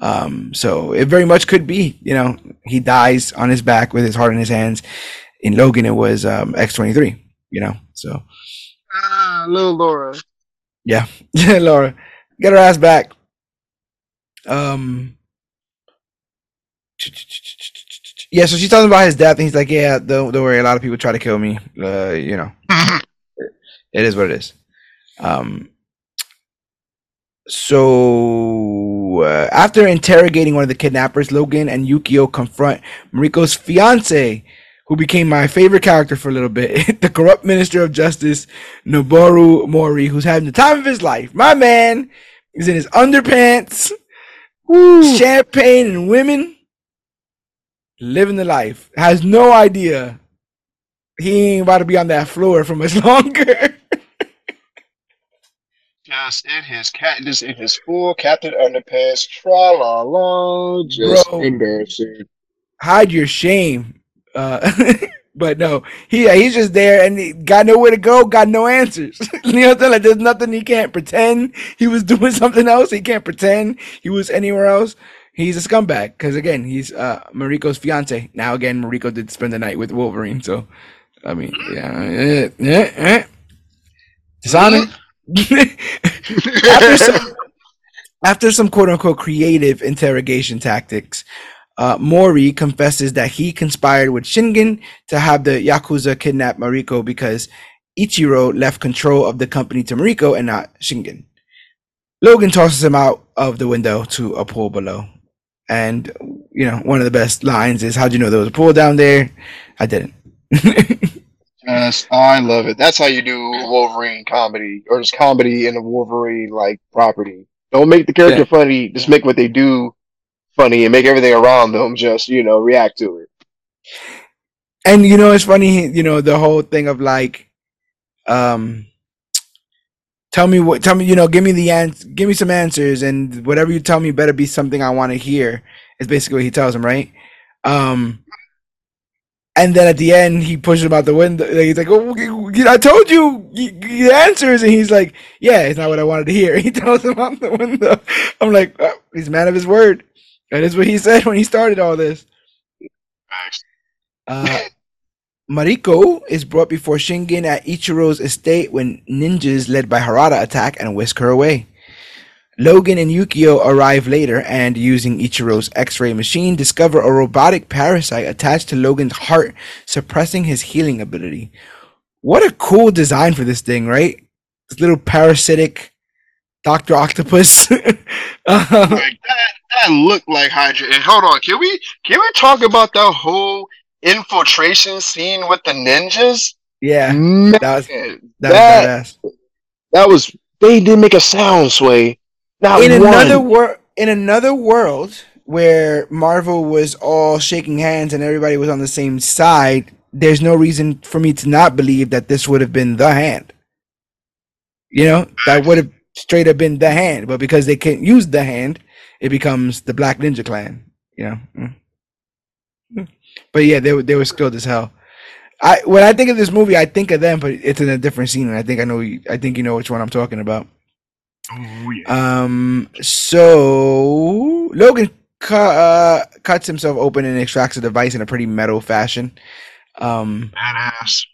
Um, so it very much could be, you know, he dies on his back with his heart in his hands. In Logan, it was um, X23, you know, so. Ah, little Laura. Yeah, [LAUGHS] Laura, get her ass back. Um, yeah, so she's talking about his death, and he's like, "Yeah, don't don't worry. A lot of people try to kill me. Uh, you know, [LAUGHS] it is what it is." Um, so uh, after interrogating one of the kidnappers, Logan and Yukio confront Mariko's fiance, who became my favorite character for a little bit, [LAUGHS] the corrupt minister of justice, Noboru Mori, who's having the time of his life. My man is in his underpants, Woo. champagne and women, living the life. Has no idea he ain't about to be on that floor for much [LAUGHS] longer just in his cat, just in his full Captain Underpants, tra la la, just Bro, embarrassing. Hide your shame. Uh, [LAUGHS] but no, he he's just there and he got nowhere to go, got no answers. [LAUGHS] you know what I'm saying? Like there's nothing he can't pretend he was doing something else. He can't pretend he was anywhere else. He's a scumbag because again, he's uh, Mariko's fiance. Now again, Mariko did spend the night with Wolverine, so I mean, yeah, eh, eh, eh. [LAUGHS] after, some, after some quote unquote creative interrogation tactics, uh, Mori confesses that he conspired with Shingen to have the Yakuza kidnap Mariko because Ichiro left control of the company to Mariko and not Shingen. Logan tosses him out of the window to a pool below. And, you know, one of the best lines is, How'd you know there was a pool down there? I didn't. [LAUGHS] Yes, I love it. That's how you do Wolverine comedy, or just comedy in a Wolverine like property. Don't make the character yeah. funny. Just make what they do funny, and make everything around them just you know react to it. And you know, it's funny. You know, the whole thing of like, um, tell me what, tell me, you know, give me the answer, give me some answers, and whatever you tell me better be something I want to hear. Is basically what he tells him, right? Um, and then at the end, he pushes him out the window. He's like, "Oh, I told you the answers," and he's like, "Yeah, it's not what I wanted to hear." [LAUGHS] He tells him out the window. I'm like, oh, "He's a man of his word." That is what he said when he started all this. Uh, Mariko is brought before Shingen at Ichiro's estate when ninjas led by Harada attack and whisk her away. Logan and Yukio arrive later and, using Ichiro's X ray machine, discover a robotic parasite attached to Logan's heart, suppressing his healing ability. What a cool design for this thing, right? This little parasitic Doctor Octopus. [LAUGHS] like that, that looked like Hydra. And hold on, can we can we talk about that whole infiltration scene with the ninjas? Yeah, Man, that was that, that, was badass. that was they didn't make a sound sway. Not in one. another world in another world where Marvel was all shaking hands and everybody was on the same side, there's no reason for me to not believe that this would have been the hand. You know, that would have straight up been the hand, but because they can't use the hand, it becomes the Black Ninja Clan. You know, Mm. But yeah, they were they were skilled as hell. I when I think of this movie, I think of them, but it's in a different scene, and I think I know. I think you know which one I'm talking about. Oh, yeah. Um. So Logan cu- uh, cuts himself open and extracts a device in a pretty metal fashion. Um. Badass.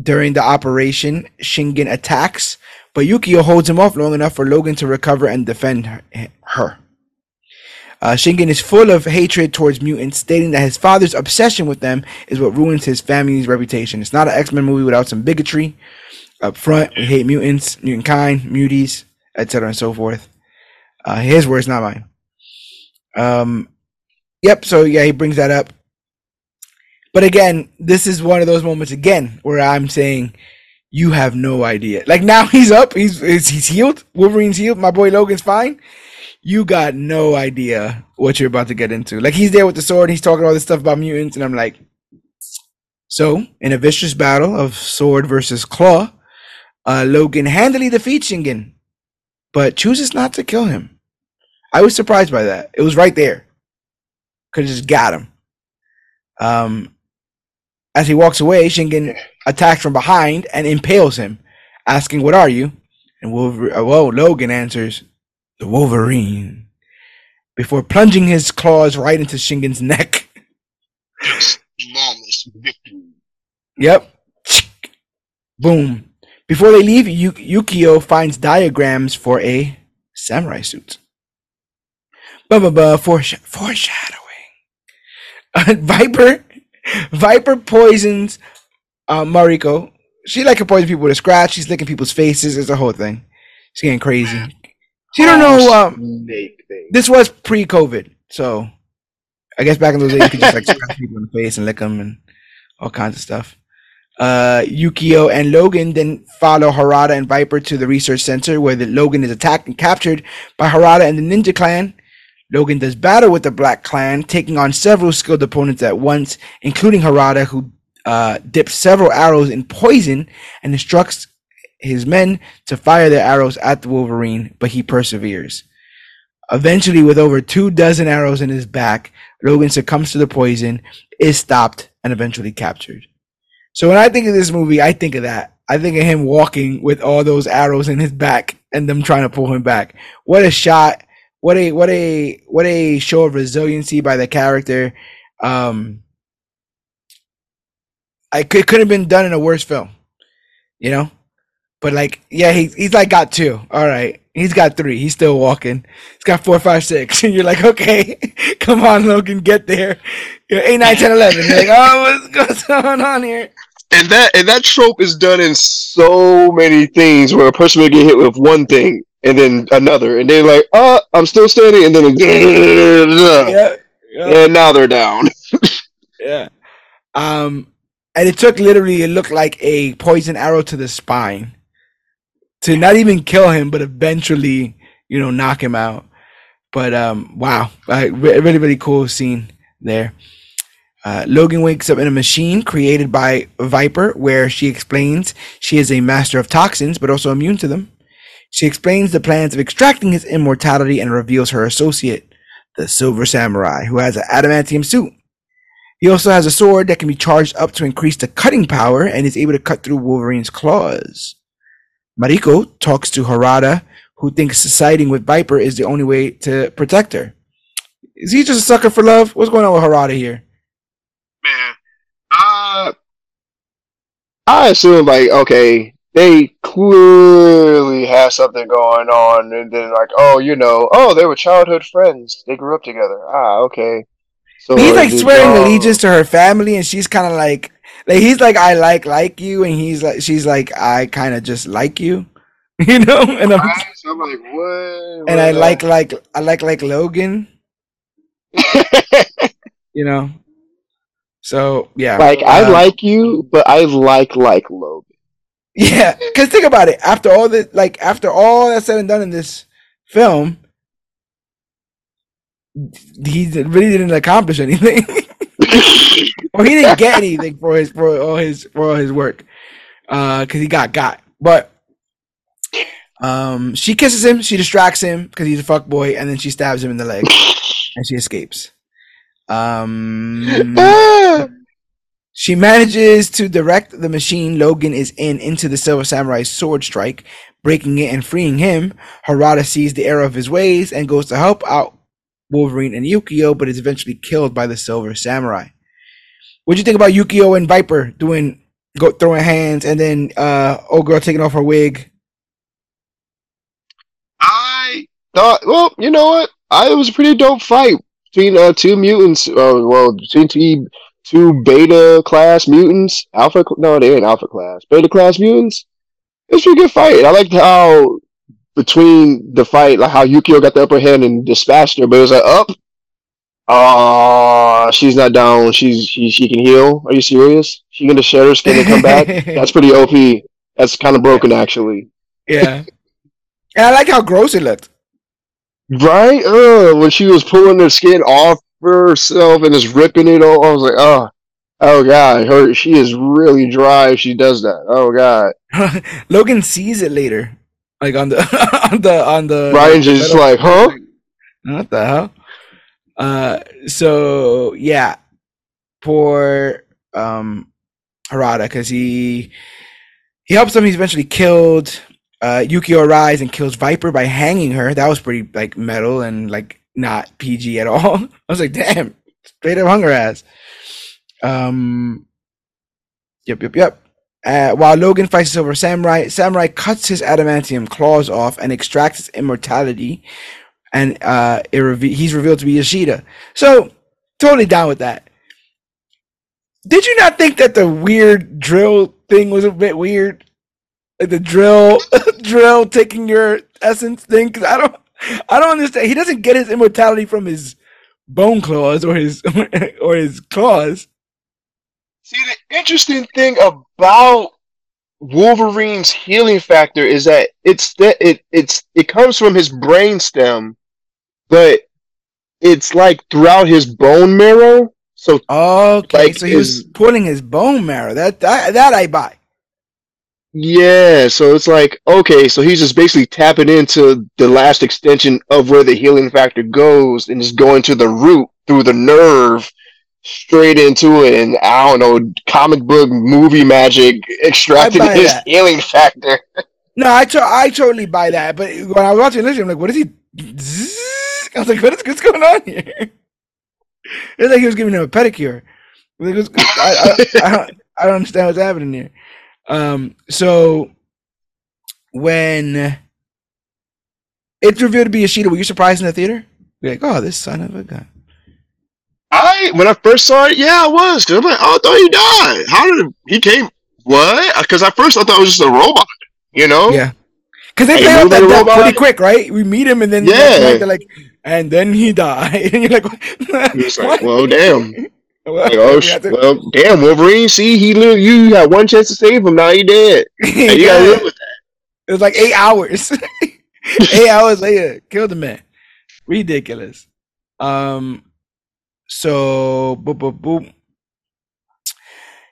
During the operation, Shingen attacks, but Yukio holds him off long enough for Logan to recover and defend her. Uh, Shingen is full of hatred towards mutants, stating that his father's obsession with them is what ruins his family's reputation. It's not an X Men movie without some bigotry. Up front, we hate mutants, mutant kind, muties, etc., and so forth. Uh, his words, not mine. Um, yep. So yeah, he brings that up. But again, this is one of those moments again where I'm saying you have no idea. Like now [LAUGHS] he's up, he's he's, he's healed. Wolverine's healed. My boy Logan's fine. You got no idea what you're about to get into. Like he's there with the sword, he's talking all this stuff about mutants, and I'm like, so in a vicious battle of sword versus claw, uh, Logan handily defeats Shingen, but chooses not to kill him. I was surprised by that. It was right there. Could have just got him. Um, as he walks away, Shingen attacks from behind and impales him, asking, "What are you?" And Wolver- uh, whoa, Logan answers, "The Wolverine." Before plunging his claws right into Shingen's neck. [LAUGHS] Yep. Boom. Before they leave, Yu- Yukio finds diagrams for a samurai suit. Ba ba ba. Foresh- foreshadowing. Uh, [LAUGHS] Viper. Viper poisons uh, Mariko. She like to poison people with a scratch. She's licking people's faces. It's a whole thing. She's getting crazy. She don't know. Um, this was pre-COVID, so I guess back in those days you could just like [LAUGHS] scratch people in the face and lick them and all kinds of stuff. Uh, Yukio and Logan then follow Harada and Viper to the research center where the Logan is attacked and captured by Harada and the Ninja Clan. Logan does battle with the Black Clan, taking on several skilled opponents at once, including Harada, who uh, dips several arrows in poison and instructs his men to fire their arrows at the Wolverine, but he perseveres. Eventually, with over two dozen arrows in his back, Logan succumbs to the poison, is stopped, and eventually captured. So when I think of this movie, I think of that. I think of him walking with all those arrows in his back and them trying to pull him back. What a shot! What a what a what a show of resiliency by the character. Um, I could couldn't have been done in a worse film, you know. But like, yeah, he, he's like got two. All right, he's got three. He's still walking. He's got four, five, six. [LAUGHS] And you're like, okay, [LAUGHS] come on, Logan, get there. You're eight, nine, ten, eleven. You're like, oh, what's, what's [LAUGHS] going on here? And that and that trope is done in so many things where a person will get hit with one thing and then another, and they're like, "Oh, I'm still standing," and then Yeah, yeah, and now they're down. yeah. Um, and it took literally, it looked like a poison arrow to the spine to not even kill him, but eventually, you know, knock him out. But um, wow, like, really, really cool scene there. Uh, Logan wakes up in a machine created by Viper, where she explains she is a master of toxins, but also immune to them. She explains the plans of extracting his immortality and reveals her associate, the Silver Samurai, who has an adamantium suit. He also has a sword that can be charged up to increase the cutting power and is able to cut through Wolverine's claws. Mariko talks to Harada, who thinks siding with Viper is the only way to protect her. Is he just a sucker for love? What's going on with Harada here? Man, uh, I assume like okay, they clearly have something going on, and then like, oh, you know, oh, they were childhood friends. They grew up together. Ah, okay. So he's like swearing go... allegiance to her family, and she's kind of like, like he's like, I like like you, and he's like, she's like, I kind of just like you, [LAUGHS] you know. And I'm, so I'm like, what? And I like like I like like Logan. [LAUGHS] you know. So yeah, like I um, like you, but I like like Logan. Yeah, because think about it. After all this, like after all that's said and done in this film, he really didn't accomplish anything, [LAUGHS] [LAUGHS] or he didn't get anything for his for all his for all his work, because uh, he got got. But um, she kisses him, she distracts him because he's a fuck boy, and then she stabs him in the leg, and she escapes. Um. [LAUGHS] She manages to direct the machine Logan is in into the Silver Samurai's sword strike, breaking it and freeing him. Harada sees the error of his ways and goes to help out Wolverine and Yukio, but is eventually killed by the Silver Samurai. What do you think about Yukio and Viper doing go throwing hands and then uh old girl taking off her wig? I thought well, you know what? I it was a pretty dope fight between uh, two mutants. Uh, well, between two two beta class mutants, alpha. No, they ain't alpha class. Beta class mutants. It's a pretty good fight. I liked how between the fight, like how Yukio got the upper hand and dispatched her, but it was like up. Oh, she's not down. She's she she can heal. Are you serious? She gonna shed her skin and come back? [LAUGHS] That's pretty OP. That's kind of broken actually. Yeah, and I like how gross it looked. Right? Uh, when she was pulling her skin off herself and just ripping it all. I was like, oh, oh god, her she is really dry if she does that. Oh god. [LAUGHS] Logan sees it later, like on the [LAUGHS] on the on the. Ryan's just like, huh? What the hell? Uh, so yeah, poor um Harada because he he helps him. He's eventually killed. Uh, Yukio arrives and kills Viper by hanging her. That was pretty like metal and like not PG at all. [LAUGHS] I was like, damn, straight up hunger ass. Um, yep, yep, yep. Uh, while Logan fights over Samurai, Samurai cuts his adamantium claws off and extracts immortality, and uh, reve- he's revealed to be Yoshida. So, totally down with that. Did you not think that the weird drill thing was a bit weird? Like the drill, [LAUGHS] drill taking your essence thing? Cause I don't, I don't understand. He doesn't get his immortality from his bone claws or his [LAUGHS] or his claws. See, the interesting thing about Wolverine's healing factor is that it's that it it's it comes from his brain stem, but it's like throughout his bone marrow. So okay, like so he was pulling his bone marrow. That that, that I buy. Yeah, so it's like okay, so he's just basically tapping into the last extension of where the healing factor goes, and just going to the root through the nerve, straight into it, and I don't know, comic book movie magic, extracting his that. healing factor. [LAUGHS] No, I to- I totally buy that. But when I was watching this, I'm like, what is he? [LAUGHS] I was like, what is what's going on here? It's like he was giving him a pedicure. I, I, I, don't, I don't understand what's happening here. Um, so when it's revealed to be Yoshida, were you surprised in the theater? You're like, oh, this son of a gun. I when I first saw it, yeah, I was because I'm like, oh, I thought he died. How did he came? What? Because at first I thought it was just a robot. You know? Yeah. Because they play out that death pretty quick, right? We meet him and then yeah, they're like, and then he died, [LAUGHS] and you're like, what? like [LAUGHS] well, damn. [LAUGHS] Like, oh, to... well, damn, Wolverine. See, he lived. You had one chance to save him. Now he dead. yeah. You gotta live with that. It was like eight hours. eight hours later, killed the man. Ridiculous. Um. So, boop, boop, boop.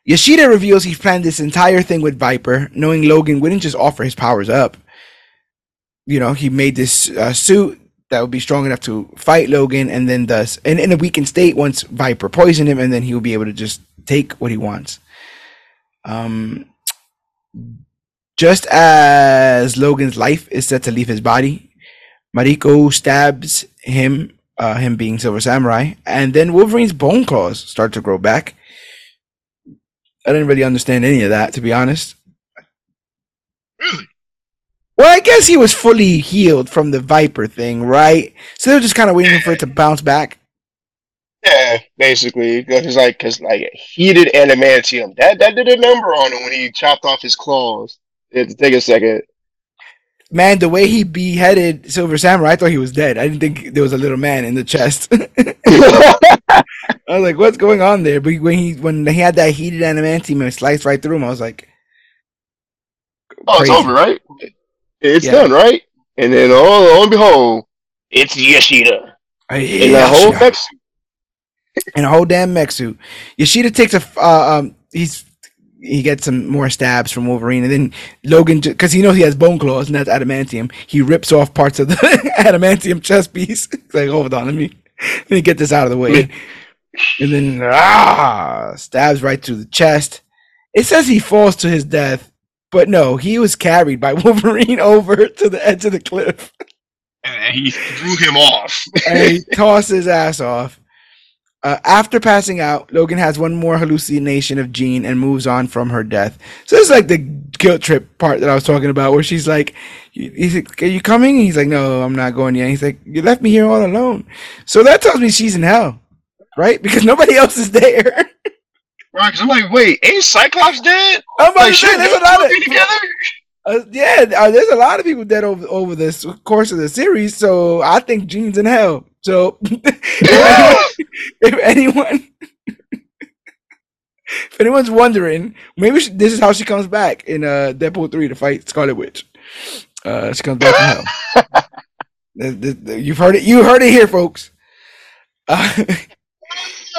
Yoshida reveals he planned this entire thing with Viper, knowing Logan wouldn't just offer his powers up. You know, he made this uh, suit that would be strong enough to fight Logan, and then thus, and in a weakened state, once Viper poisoned him, and then he would be able to just take what he wants. Um, just as Logan's life is set to leave his body, Mariko stabs him, uh, him being Silver Samurai, and then Wolverine's bone claws start to grow back. I didn't really understand any of that, to be honest. Really? Well, I guess he was fully healed from the Viper thing, right? So they're just kind of waiting for it to bounce back. Yeah, basically, because like, cause like heated adamantium that that did a number on him when he chopped off his claws. It take a second. Man, the way he beheaded Silver Samurai, I thought he was dead. I didn't think there was a little man in the chest. [LAUGHS] I was like, "What's going on there?" But when he when he had that heated adamantium and sliced right through him, I was like, "Oh, it's over, right? It's Yeah. done, right?" And then, oh, lo and behold, it's Yoshida in the whole mech suit. in a whole damn mech suit. Yoshida takes a uh, um he's he gets some more stabs from Wolverine, and then Logan because he knows he has bone claws and that's adamantium. He rips off parts of the [LAUGHS] adamantium chest piece. [LAUGHS] It's like, hold on, let me let me get this out of the way, and then ah stabs right through the chest. It says he falls to his death. But no, he was carried by [LAUGHS] Wolverine over to the edge of the cliff and he threw him off. and he [LAUGHS] tossed his ass off. Uh, after passing out, Logan has one more hallucination of Jean and moves on from her death. So this is like the guilt trip part that I was talking about, where she's like, "He's like, are you coming?" And he's like, "No, I'm not going yet." He's like, "You left me here all alone." So that tells me she's in hell, right? Because nobody else is there. [LAUGHS] Right, because I'm like, wait, ain't Cyclops dead? I'm about Like, to say, shit, there's a lot of together. uh, yeah, uh, there's a lot of people dead over over this course of the series. So I think Jean's in hell. So [LAUGHS] if anyone [LAUGHS] if anyone's wondering maybe she, this is how she comes back in uh deadpool 3 to fight scarlet witch uh she comes back from hell [LAUGHS] Th- th- th- you've heard it you heard it here folks uh,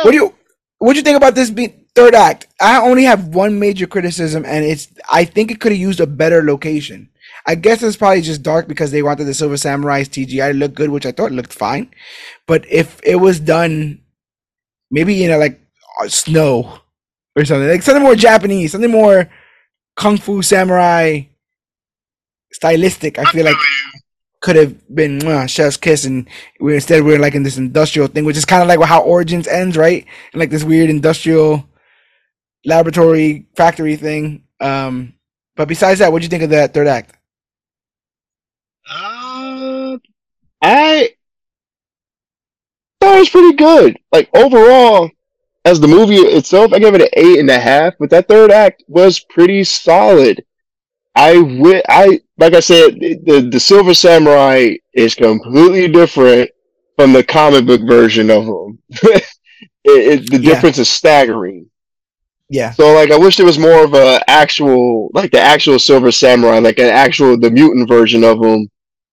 what do you what do you think about this being third act i only have one major criticism and it's i think it could have used a better location I guess it's probably just dark because they wanted the Silver Samurai's CGI to look good, which I thought looked fine. But if it was done, maybe you know, like uh, snow or something, like something more Japanese, something more kung fu samurai stylistic, I feel like could have been uh, chef's kiss, and we instead we're like in this industrial thing, which is kind of like how Origins ends, right? In like this weird industrial laboratory factory thing. Um, but besides that, what do you think of that third act? Uh, I thought it was pretty good. Like overall, as the movie itself, I gave it an eight and a half. But that third act was pretty solid. I wi- I like I said, the the Silver Samurai is completely different from the comic book version of him. [LAUGHS] it, it, the Yeah. difference is staggering. Yeah, So like I wish there was more of a actual like the actual Silver Samurai, like an actual the mutant version of him,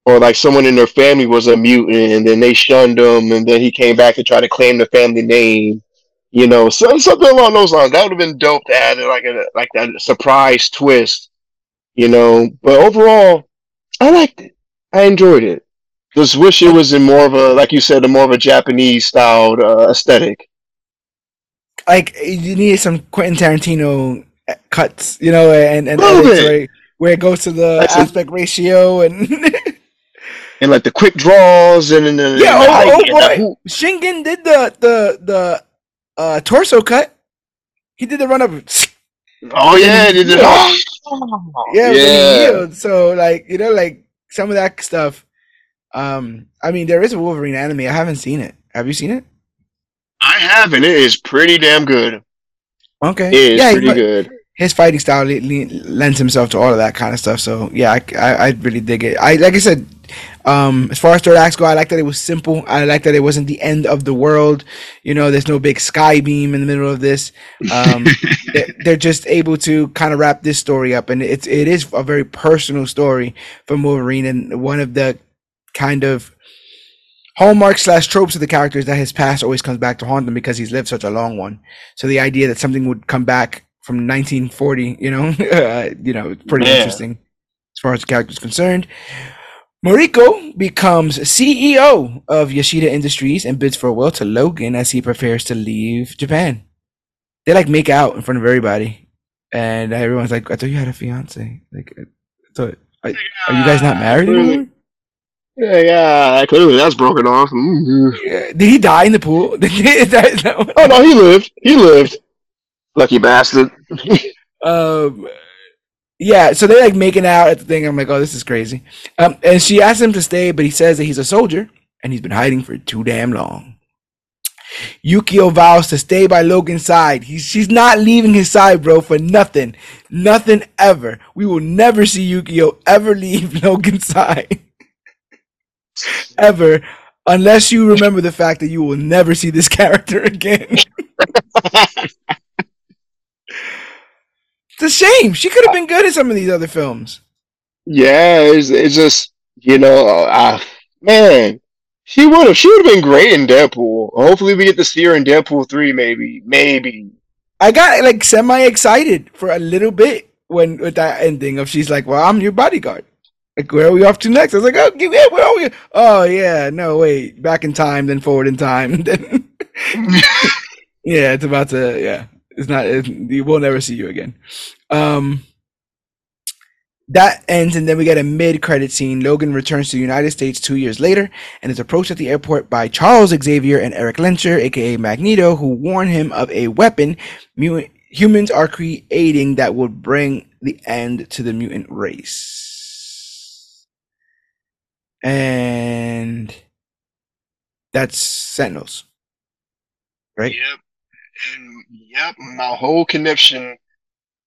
or like someone in their family was a mutant and then they shunned him and then he came back to try to claim the family name. You know, so, something along those lines. That would have been dope to add like a like that surprise twist. You know, but overall, I liked it. I enjoyed it. Just wish it was in more of a like you said, a more of a Japanese styled uh, aesthetic. Like you need some Quentin Tarantino cuts, you know, and and edits bit. where, it goes to the That's a- aspect ratio and [LAUGHS] And like the quick draws and, and, and yeah. Oh, oh boy. Shingen did the the the uh, torso cut. He did the run up. Oh yeah, did. [GASPS] Yeah. Yeah, yeah. So like you know, like some of that stuff. Um, I mean, there is a Wolverine anime. I haven't seen it. Have you seen it? I haven't. It is pretty damn good. Okay. It is yeah, pretty good. his fighting style le- le- lends himself to all of that kind of stuff. So yeah, I, I, I really dig it. I like I said, um, as far as third acts go, I like that it was simple. I like that it wasn't the end of the world. You know, there's no big sky beam in the middle of this. Um, [LAUGHS] they- they're just able to kind of wrap this story up, and it's it is a very personal story for Wolverine, and one of the kind of hallmark slash tropes of the character is that his past always comes back to haunt him because he's lived such a long one. So the idea that something would come back from 1940, you know, [LAUGHS] uh, you know, pretty Yeah. interesting as far as the character is concerned. Mariko becomes CEO of Yoshida Industries and bids farewell to Logan as he prepares to leave Japan. They like make out in front of everybody, and everyone's like, "I thought you had a fiance. Like, I thought, are, are you guys not married anymore?" Yeah, yeah. Clearly, that's broken off. Mhm. Yeah. Did he die in the pool? Is that- is that Oh no, he lived. He lived. Lucky bastard. [LAUGHS] um, Yeah, so they're like making out at the thing. I'm like, oh, this is crazy. Um, and she asks him to stay, but he says that he's a soldier and he's been hiding for too damn long. Yukio vows to stay by Logan's side. He's, she's not leaving his side, bro, for nothing. Nothing ever. We will never see Yukio ever leave [LAUGHS] Logan's side. Ever. Unless you remember the fact that you will never see this [LAUGHS] character again. it's a shame. She could have been good in some of these other films. Yeah, it's, it's just, you know, uh, man, she would have. She would have been great in Deadpool. Hopefully, we get to see her in Deadpool three. Maybe, maybe. I got like semi excited for a little bit when with that ending of she's like, "Well, I'm your bodyguard." Like, where are we off to next? I was like, "Oh, yeah, where are we?" Oh, yeah, no, wait, back in time, then forward in time, [LAUGHS] then. [LAUGHS] yeah, it's about to. Yeah, it's not. It, we'll never see you again. Um, that ends, and then we get a mid-credit scene. Logan returns to the United States two years later, and is approached at the airport by Charles Xavier and Eric Lehnsherr, aka Magneto, who warn him of a weapon humans are creating that will bring the end to the mutant race. And that's Sentinels, right? Yep, and yep, my whole connection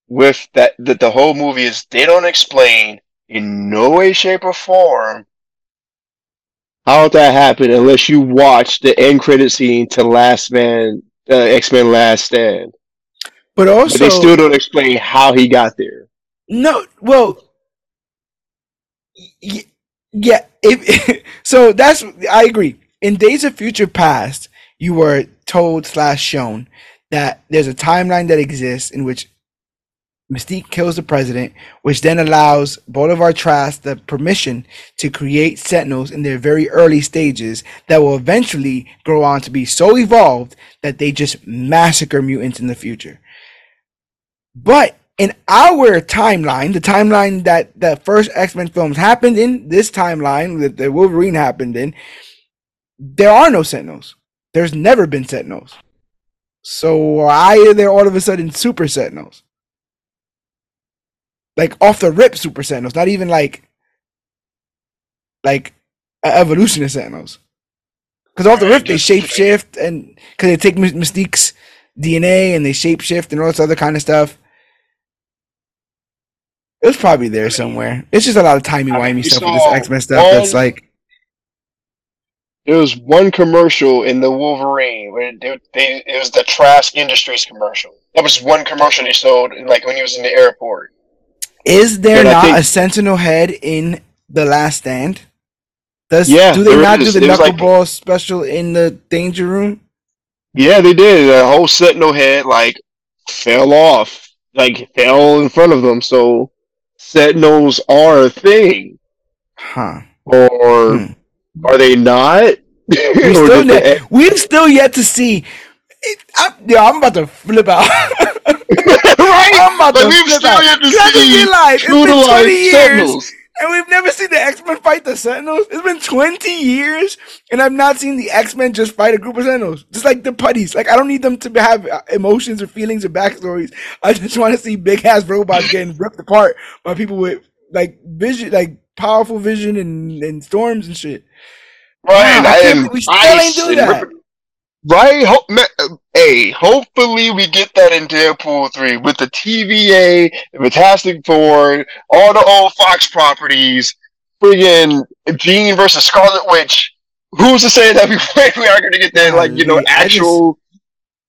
with that that the whole movie is they don't explain in no way, shape, or form how that happened unless you watch the end credit scene to Last Man, uh, X Men Last Stand. But also, but they still don't explain how he got there. No, well, yeah. If, [LAUGHS] so that's I agree. In Days of Future Past, you were told slash shown that there's a timeline that exists in which Mystique kills the president, which then allows Bolivar Trask the permission to create Sentinels in their very early stages that will eventually grow on to be so evolved that they just massacre mutants in the future. But in our timeline, the timeline that the first X Men films happened in, this timeline that the Wolverine happened in, there are no Sentinels. There's never been Sentinels. So why are there all of a sudden Super Sentinels? like off the rip Super Sentinels, not even like like evolution of Sentinels. Because off the rip they shape shift and because they take Mystique's DNA and they shape shift and all this other kind of stuff. It was probably there somewhere. It's just a lot of timey wimey stuff with this X Men stuff. One, that's like there was one commercial in the Wolverine where they, they, it was the Trask Industries commercial. That was one commercial they showed, like when he was in the airport. Is there not think, a Sentinel head in the Last Stand? Does yeah, do they not is. do the knuckleball like, special in the Danger Room? Yeah, they did. The whole Sentinel head like fell off, like fell in front of them. So Sentinels are a thing, huh? Or hmm. are they not? we [LAUGHS] still ne- we've still yet to see. I, yeah, I'm about to flip out. [LAUGHS] right? I'm about like to we've still yet to see it's been 20 years, Sentinels. And we've never seen the X Men fight the Sentinels. It's been 20 years, and I've not seen the X Men just fight a group of Sentinels. Just like the putties. Like I don't need them to have uh, emotions or feelings or backstories. I just want to see big ass robots [LAUGHS] getting ripped apart by people with like vision, like powerful vision and, and storms and shit. Right, wow, we still ain't do that. Right? Ho- hey, hopefully we get that in Deadpool 3 with the TVA, the Fantastic Four, all the old Fox properties, friggin' Jean versus Scarlet Witch. Who's to say that we, [LAUGHS] we are going to get that, like, you know, actual,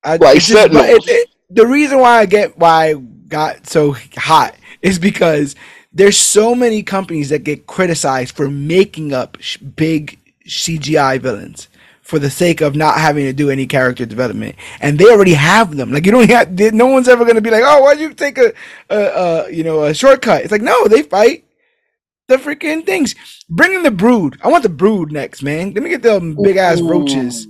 I just, I, like, just, it, it, the reason why I get, why I got so hot is because there's so many companies that get criticized for making up sh- big CGI villains for the sake of not having to do any character development, and they already have them. Like you don't have, no one's ever going to be like, oh, why'd you take a, a, a, you know, a shortcut? It's like no, they fight the freaking things. Bring in the brood. I want the brood next, man. Let me get them big ass roaches.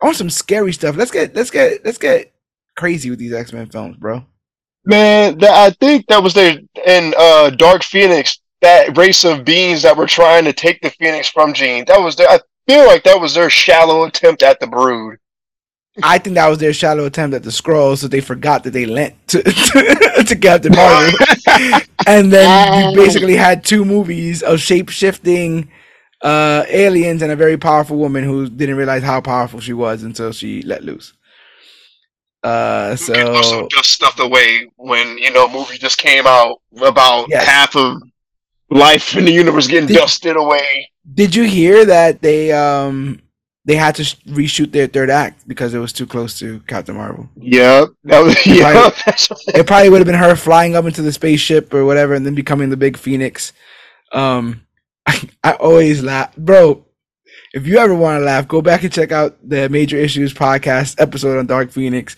I want some scary stuff. Let's get, let's get, let's get crazy with these X Men films, bro. Man, that, I think that was there in uh, Dark Phoenix. That race of beings that were trying to take the Phoenix from Jean. That was there. I feel like that was their shallow attempt at the Brood. I think that was their shallow attempt at the Skrull, so they forgot that they lent to to, [LAUGHS] to Captain Marvel, [LAUGHS] and then you basically had two movies of shape shifting uh, aliens and a very powerful woman who didn't realize how powerful she was until she let loose. Uh, so also just stuffed away when you know movie just came out about yes. half of life in the universe getting did, dusted away. Did you hear that they um they had to reshoot their third act because it was too close to Captain Marvel? Yeah, that was [LAUGHS] it yeah. Probably, it probably would have been her flying up into the spaceship or whatever, and then becoming the big Phoenix. Um, [LAUGHS] I, I always laugh, bro if you ever want to laugh, go back and check out the Major Issues podcast episode on Dark Phoenix.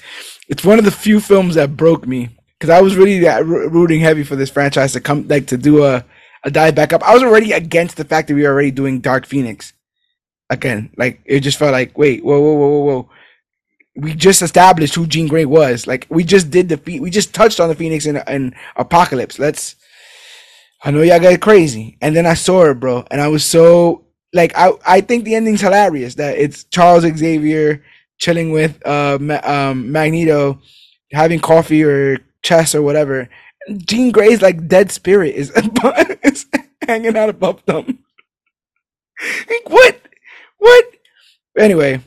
It's one of the few films that broke me because I was really rooting heavy for this franchise to come, like to do a, a dive back up. I was already against the fact that we were already doing Dark Phoenix again. Like it just felt like, wait, whoa, whoa, whoa, whoa, whoa. We just established who Jean Grey was. Like we just did the we just touched on the Phoenix in, in Apocalypse. Let's. I know y'all get crazy, and then I saw it, bro, and I was so like I I think the ending's hilarious that it's Charles Xavier chilling with uh um Magneto having coffee or chess or whatever. Jean Grey's like dead spirit is, [LAUGHS] is hanging out above them. like what? What? Anyway,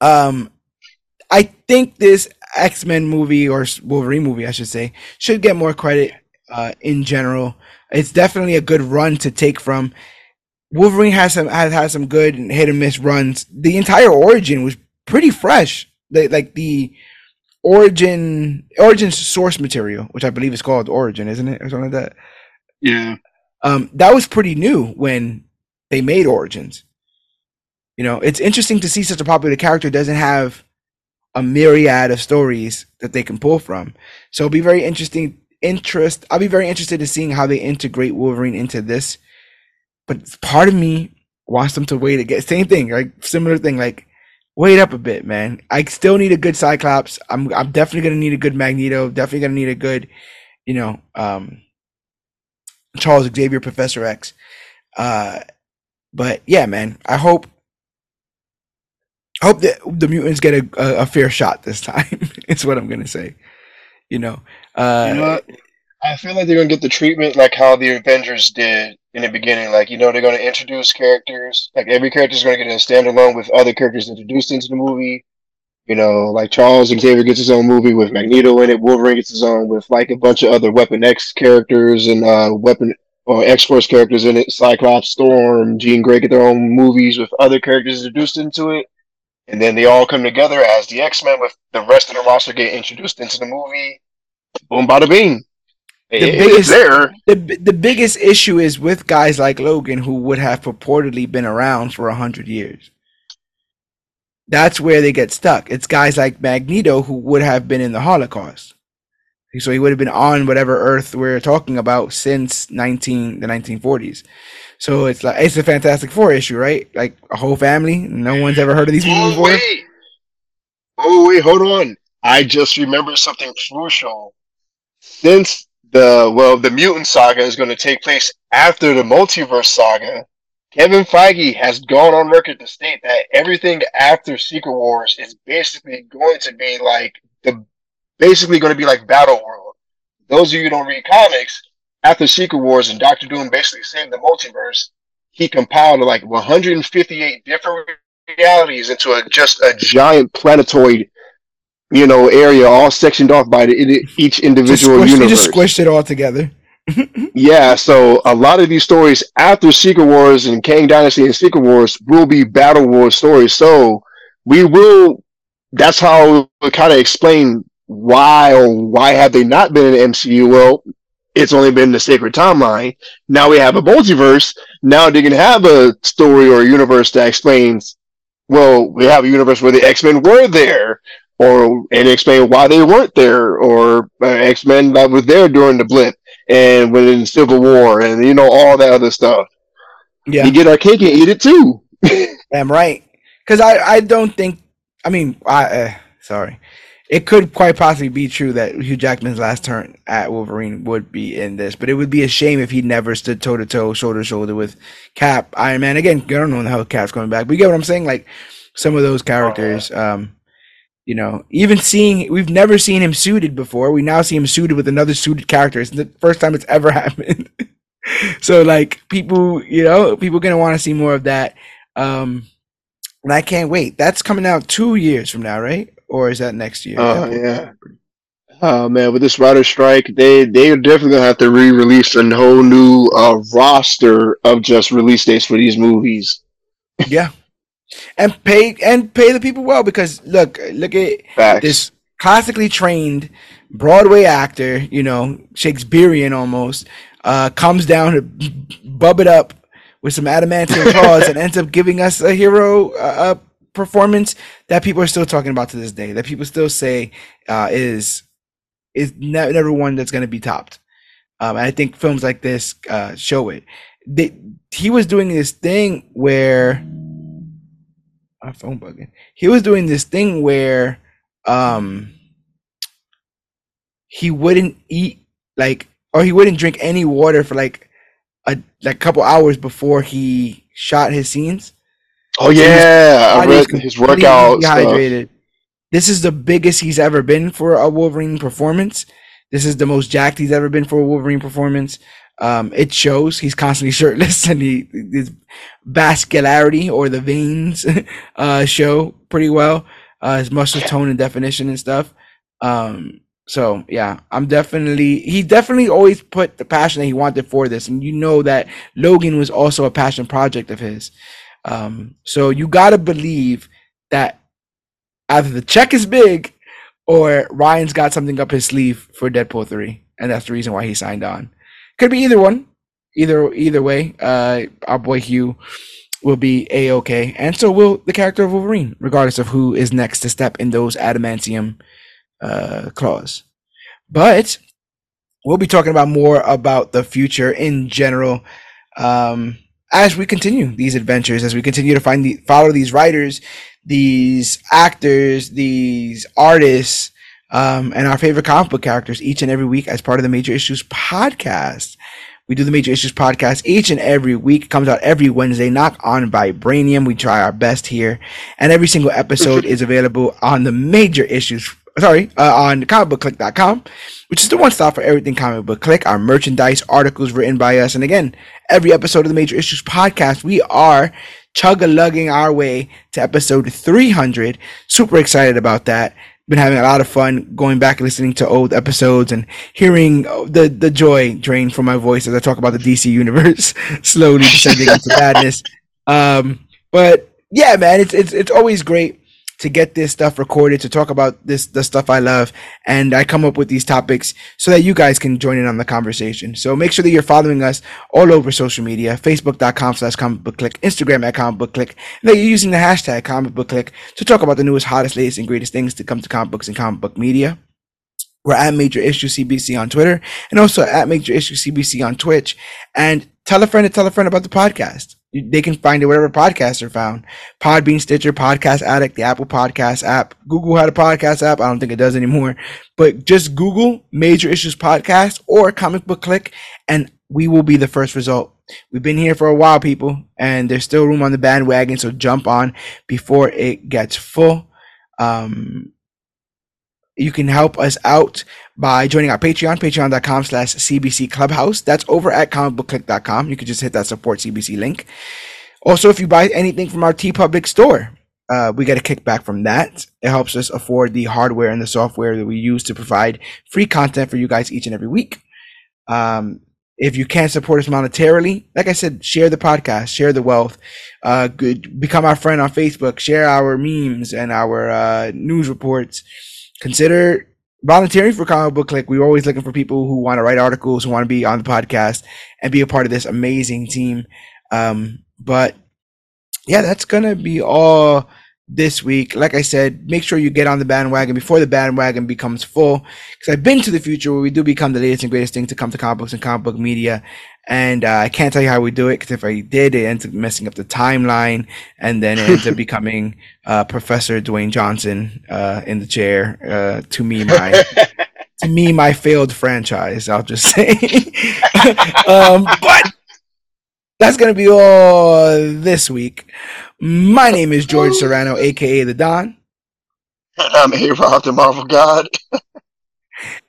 um I think this X-Men movie or Wolverine movie I should say should get more credit uh in general. It's definitely a good run to take from Wolverine has some has had some good hit and miss runs. The entire origin was pretty fresh. The, like the origin origin source material, which I believe is called Origin, isn't it, or something like that? Yeah. Um, that was pretty new when they made Origins. You know, it's interesting to see such a popular character doesn't have a myriad of stories that they can pull from. So it'll be very interesting. Interest. I'll be very interested in seeing how they integrate Wolverine into this but part of me wants them to wait again. Same thing, like similar thing. Like wait up a bit, man. I still need a good Cyclops. I'm I'm definitely gonna need a good Magneto. Definitely gonna need a good, you know, um, Charles Xavier, Professor X. Uh, but yeah, man. I hope I hope that the mutants get a, a, a fair shot this [LAUGHS] time. it's what I'm gonna say. You know. Uh, you know I feel like they're gonna get the treatment like how the Avengers did in the beginning. Like you know, they're gonna introduce characters. Like every character is gonna get a standalone with other characters introduced into the movie. You know, like Charles and Xavier gets his own movie with Magneto in it. Wolverine gets his own with like a bunch of other Weapon X characters and uh, Weapon or X Force characters in it. Cyclops, Storm, Jean Grey get their own movies with other characters introduced into it. And then they all come together as the X Men with the rest of the roster get introduced into the movie. Boom, bada bing the biggest there. The, the biggest issue is with guys like Logan who would have purportedly been around for a hundred years. That's where they get stuck. It's guys like Magneto who would have been in the Holocaust. So he would have been on whatever Earth we're talking about since nineteen the nineteen forties. So it's like it's a Fantastic Four issue, right? Like a whole family. No one's ever heard of these people oh, before. Wait. Oh wait, hold on. I just remember something crucial. Since the well, the mutant saga is going to take place after the multiverse saga. Kevin Feige has gone on record to state that everything after Secret Wars is basically going to be like the basically going to be like Battle World. Those of you who don't read comics, after Secret Wars and Doctor Doom basically saved the multiverse, he compiled like 158 different realities into a just a giant planetoid you know, area all sectioned off by the, each individual just universe. Just squished it all together. [LAUGHS] yeah, so a lot of these stories after Secret Wars and Kang Dynasty and Secret Wars will be Battle World stories. So we will. That's how we kind of explain why or why have they not been in MCU? Well, it's only been the sacred timeline. Now we have a multiverse. Now they can have a story or a universe that explains. Well, we have a universe where the X Men were there or and explain why they weren't there, or uh, X Men that was there during the blip and when in Civil War, and you know all that other stuff. Yeah, you get our cake and eat it too. [LAUGHS] I'm right, because I I don't think I mean I uh, sorry. It could quite possibly be true that Hugh Jackman's last turn at Wolverine would be in this, but it would be a shame if he never stood toe to toe, shoulder to shoulder with Cap, Iron Man. Again, I don't know how Cap's coming back, but you get what I'm saying. Like some of those characters, um, You know, even seeing we've never seen him suited before. We now see him suited with another suited character. It's the first time it's ever [LAUGHS] happened. so like people, you know, people gonna want to see more of that. Um, and I can't wait. That's coming out two years from now, right? Or is that next year? Oh yeah. Oh man, with this writer strike, they they are definitely gonna have to re-release a whole new uh, roster of just release dates for these movies. yeah, and pay and pay the people well because look, look at Facts. this classically trained Broadway actor, you know, Shakespearean almost, uh, comes down to bub it up with some adamantium [LAUGHS] claws and ends up giving us a hero uh, performance that people are still talking about to this day. That people still say uh, is is ne- never one that's going to be topped. Um, and I think films like this uh, show it. They, he was doing this thing where my phone bugging. He was doing this thing where um he wouldn't eat like or he wouldn't drink any water for like a like couple hours before he shot his scenes. Oh yeah, I read his workout. Dehydrated. Stuff. This is the biggest he's ever been for a Wolverine performance. This is the most jacked he's ever been for a Wolverine performance. Um, it shows he's constantly shirtless [LAUGHS] and he his vascularity or the veins [LAUGHS] uh, show pretty well. Uh, his muscle tone and definition and stuff. Um, so yeah, I'm definitely he definitely always put the passion that he wanted for this, and you know that Logan was also a passion project of his. Um, so you gotta believe that either the check is big or Ryan's got something up his sleeve for Deadpool 3, and that's the reason why he signed on. Could be either one. Either either way, uh, our boy Hugh will be a okay, and so will the character of Wolverine, regardless of who is next to step in those adamantium uh, claws. But we'll be talking about more about the future in general um, as we continue these adventures, as we continue to find the follow these writers these actors, these artists, um, and our favorite comic book characters each and every week as part of the Major Issues podcast. We do the Major Issues podcast each and every week. It comes out every Wednesday, knock on Vibranium. We try our best here. And every single episode is available on the Major Issues, sorry, uh, on comicbookclique.com, which is the one stop for everything Comic Book Clique, our merchandise, articles written by us. And again, every episode of the Major Issues podcast, we are chug a lugging our way to episode 300. Super excited about that. Been having a lot of fun going back and listening to old episodes and hearing the, the joy drain from my voice as I talk about the DC universe [LAUGHS] slowly descending into [LAUGHS] badness. Um, but yeah, man, it's, it's, it's always great to get this stuff recorded, to talk about this, the stuff I love. And I come up with these topics so that you guys can join in on the conversation. So make sure that you're following us all over social media, facebook.com slash Comic Book Clique, Instagram at Comic Book Clique, and that you're using the hashtag Comic Book Clique to talk about the newest, hottest, latest, and greatest things to come to comic books and comic book media. We're at Major Issue CBC on Twitter and also at Major Issue CBC on Twitch. And tell a friend to tell a friend about the podcast they can find it wherever podcasts are found. Podbean, Stitcher, Podcast Addict, the Apple Podcast app. Google had a podcast app. I don't think it does anymore. But just Google Major Issues Podcast or Comic Book Clique, and we will be the first result. We've been here for a while, people, and there's still room on the bandwagon. So jump on before it gets full. Um, you can help us out by joining our Patreon, patreon.com slash CBC Clubhouse. That's over at comicbookclique.com. You can just hit that support CBC link. Also, if you buy anything from our T TeePublic store, uh, we get a kickback from that. It helps us afford the hardware and the software that we use to provide free content for you guys each and every week. Um, if you can't support us monetarily, like I said, share the podcast, share the wealth, uh, good, become our friend on Facebook, share our memes and our uh, news reports consider volunteering for comic book. Clique we're always looking for people who want to write articles who want to be on the podcast and be a part of this amazing team. Um, but yeah that's gonna be all this week like i said make sure you get on the bandwagon before the bandwagon becomes full because i've been to the future where we do become the latest and greatest thing to come to comic books and comic book media and uh, I can't tell you how we do it because if I did, it ends up messing up the timeline, and then it ends up [LAUGHS] becoming uh, Professor Dwayne Johnson uh, in the chair. Uh, to me, my [LAUGHS] to me, my failed franchise. I'll just say, [LAUGHS] um, but that's gonna be all this week. My name is George Serrano, aka the Don. I'm A Rob, the Marvel God.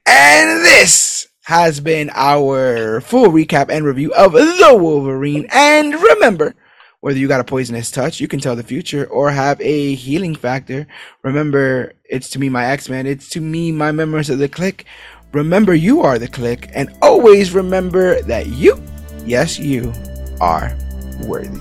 and this has been our full recap and review of The Wolverine. And remember, whether you got a poisonous touch, you can tell the future, or have a healing factor. Remember, it's to me my X Men, it's to me my members of the clique. Remember, you are the clique, and always remember that you, yes, you, are worthy.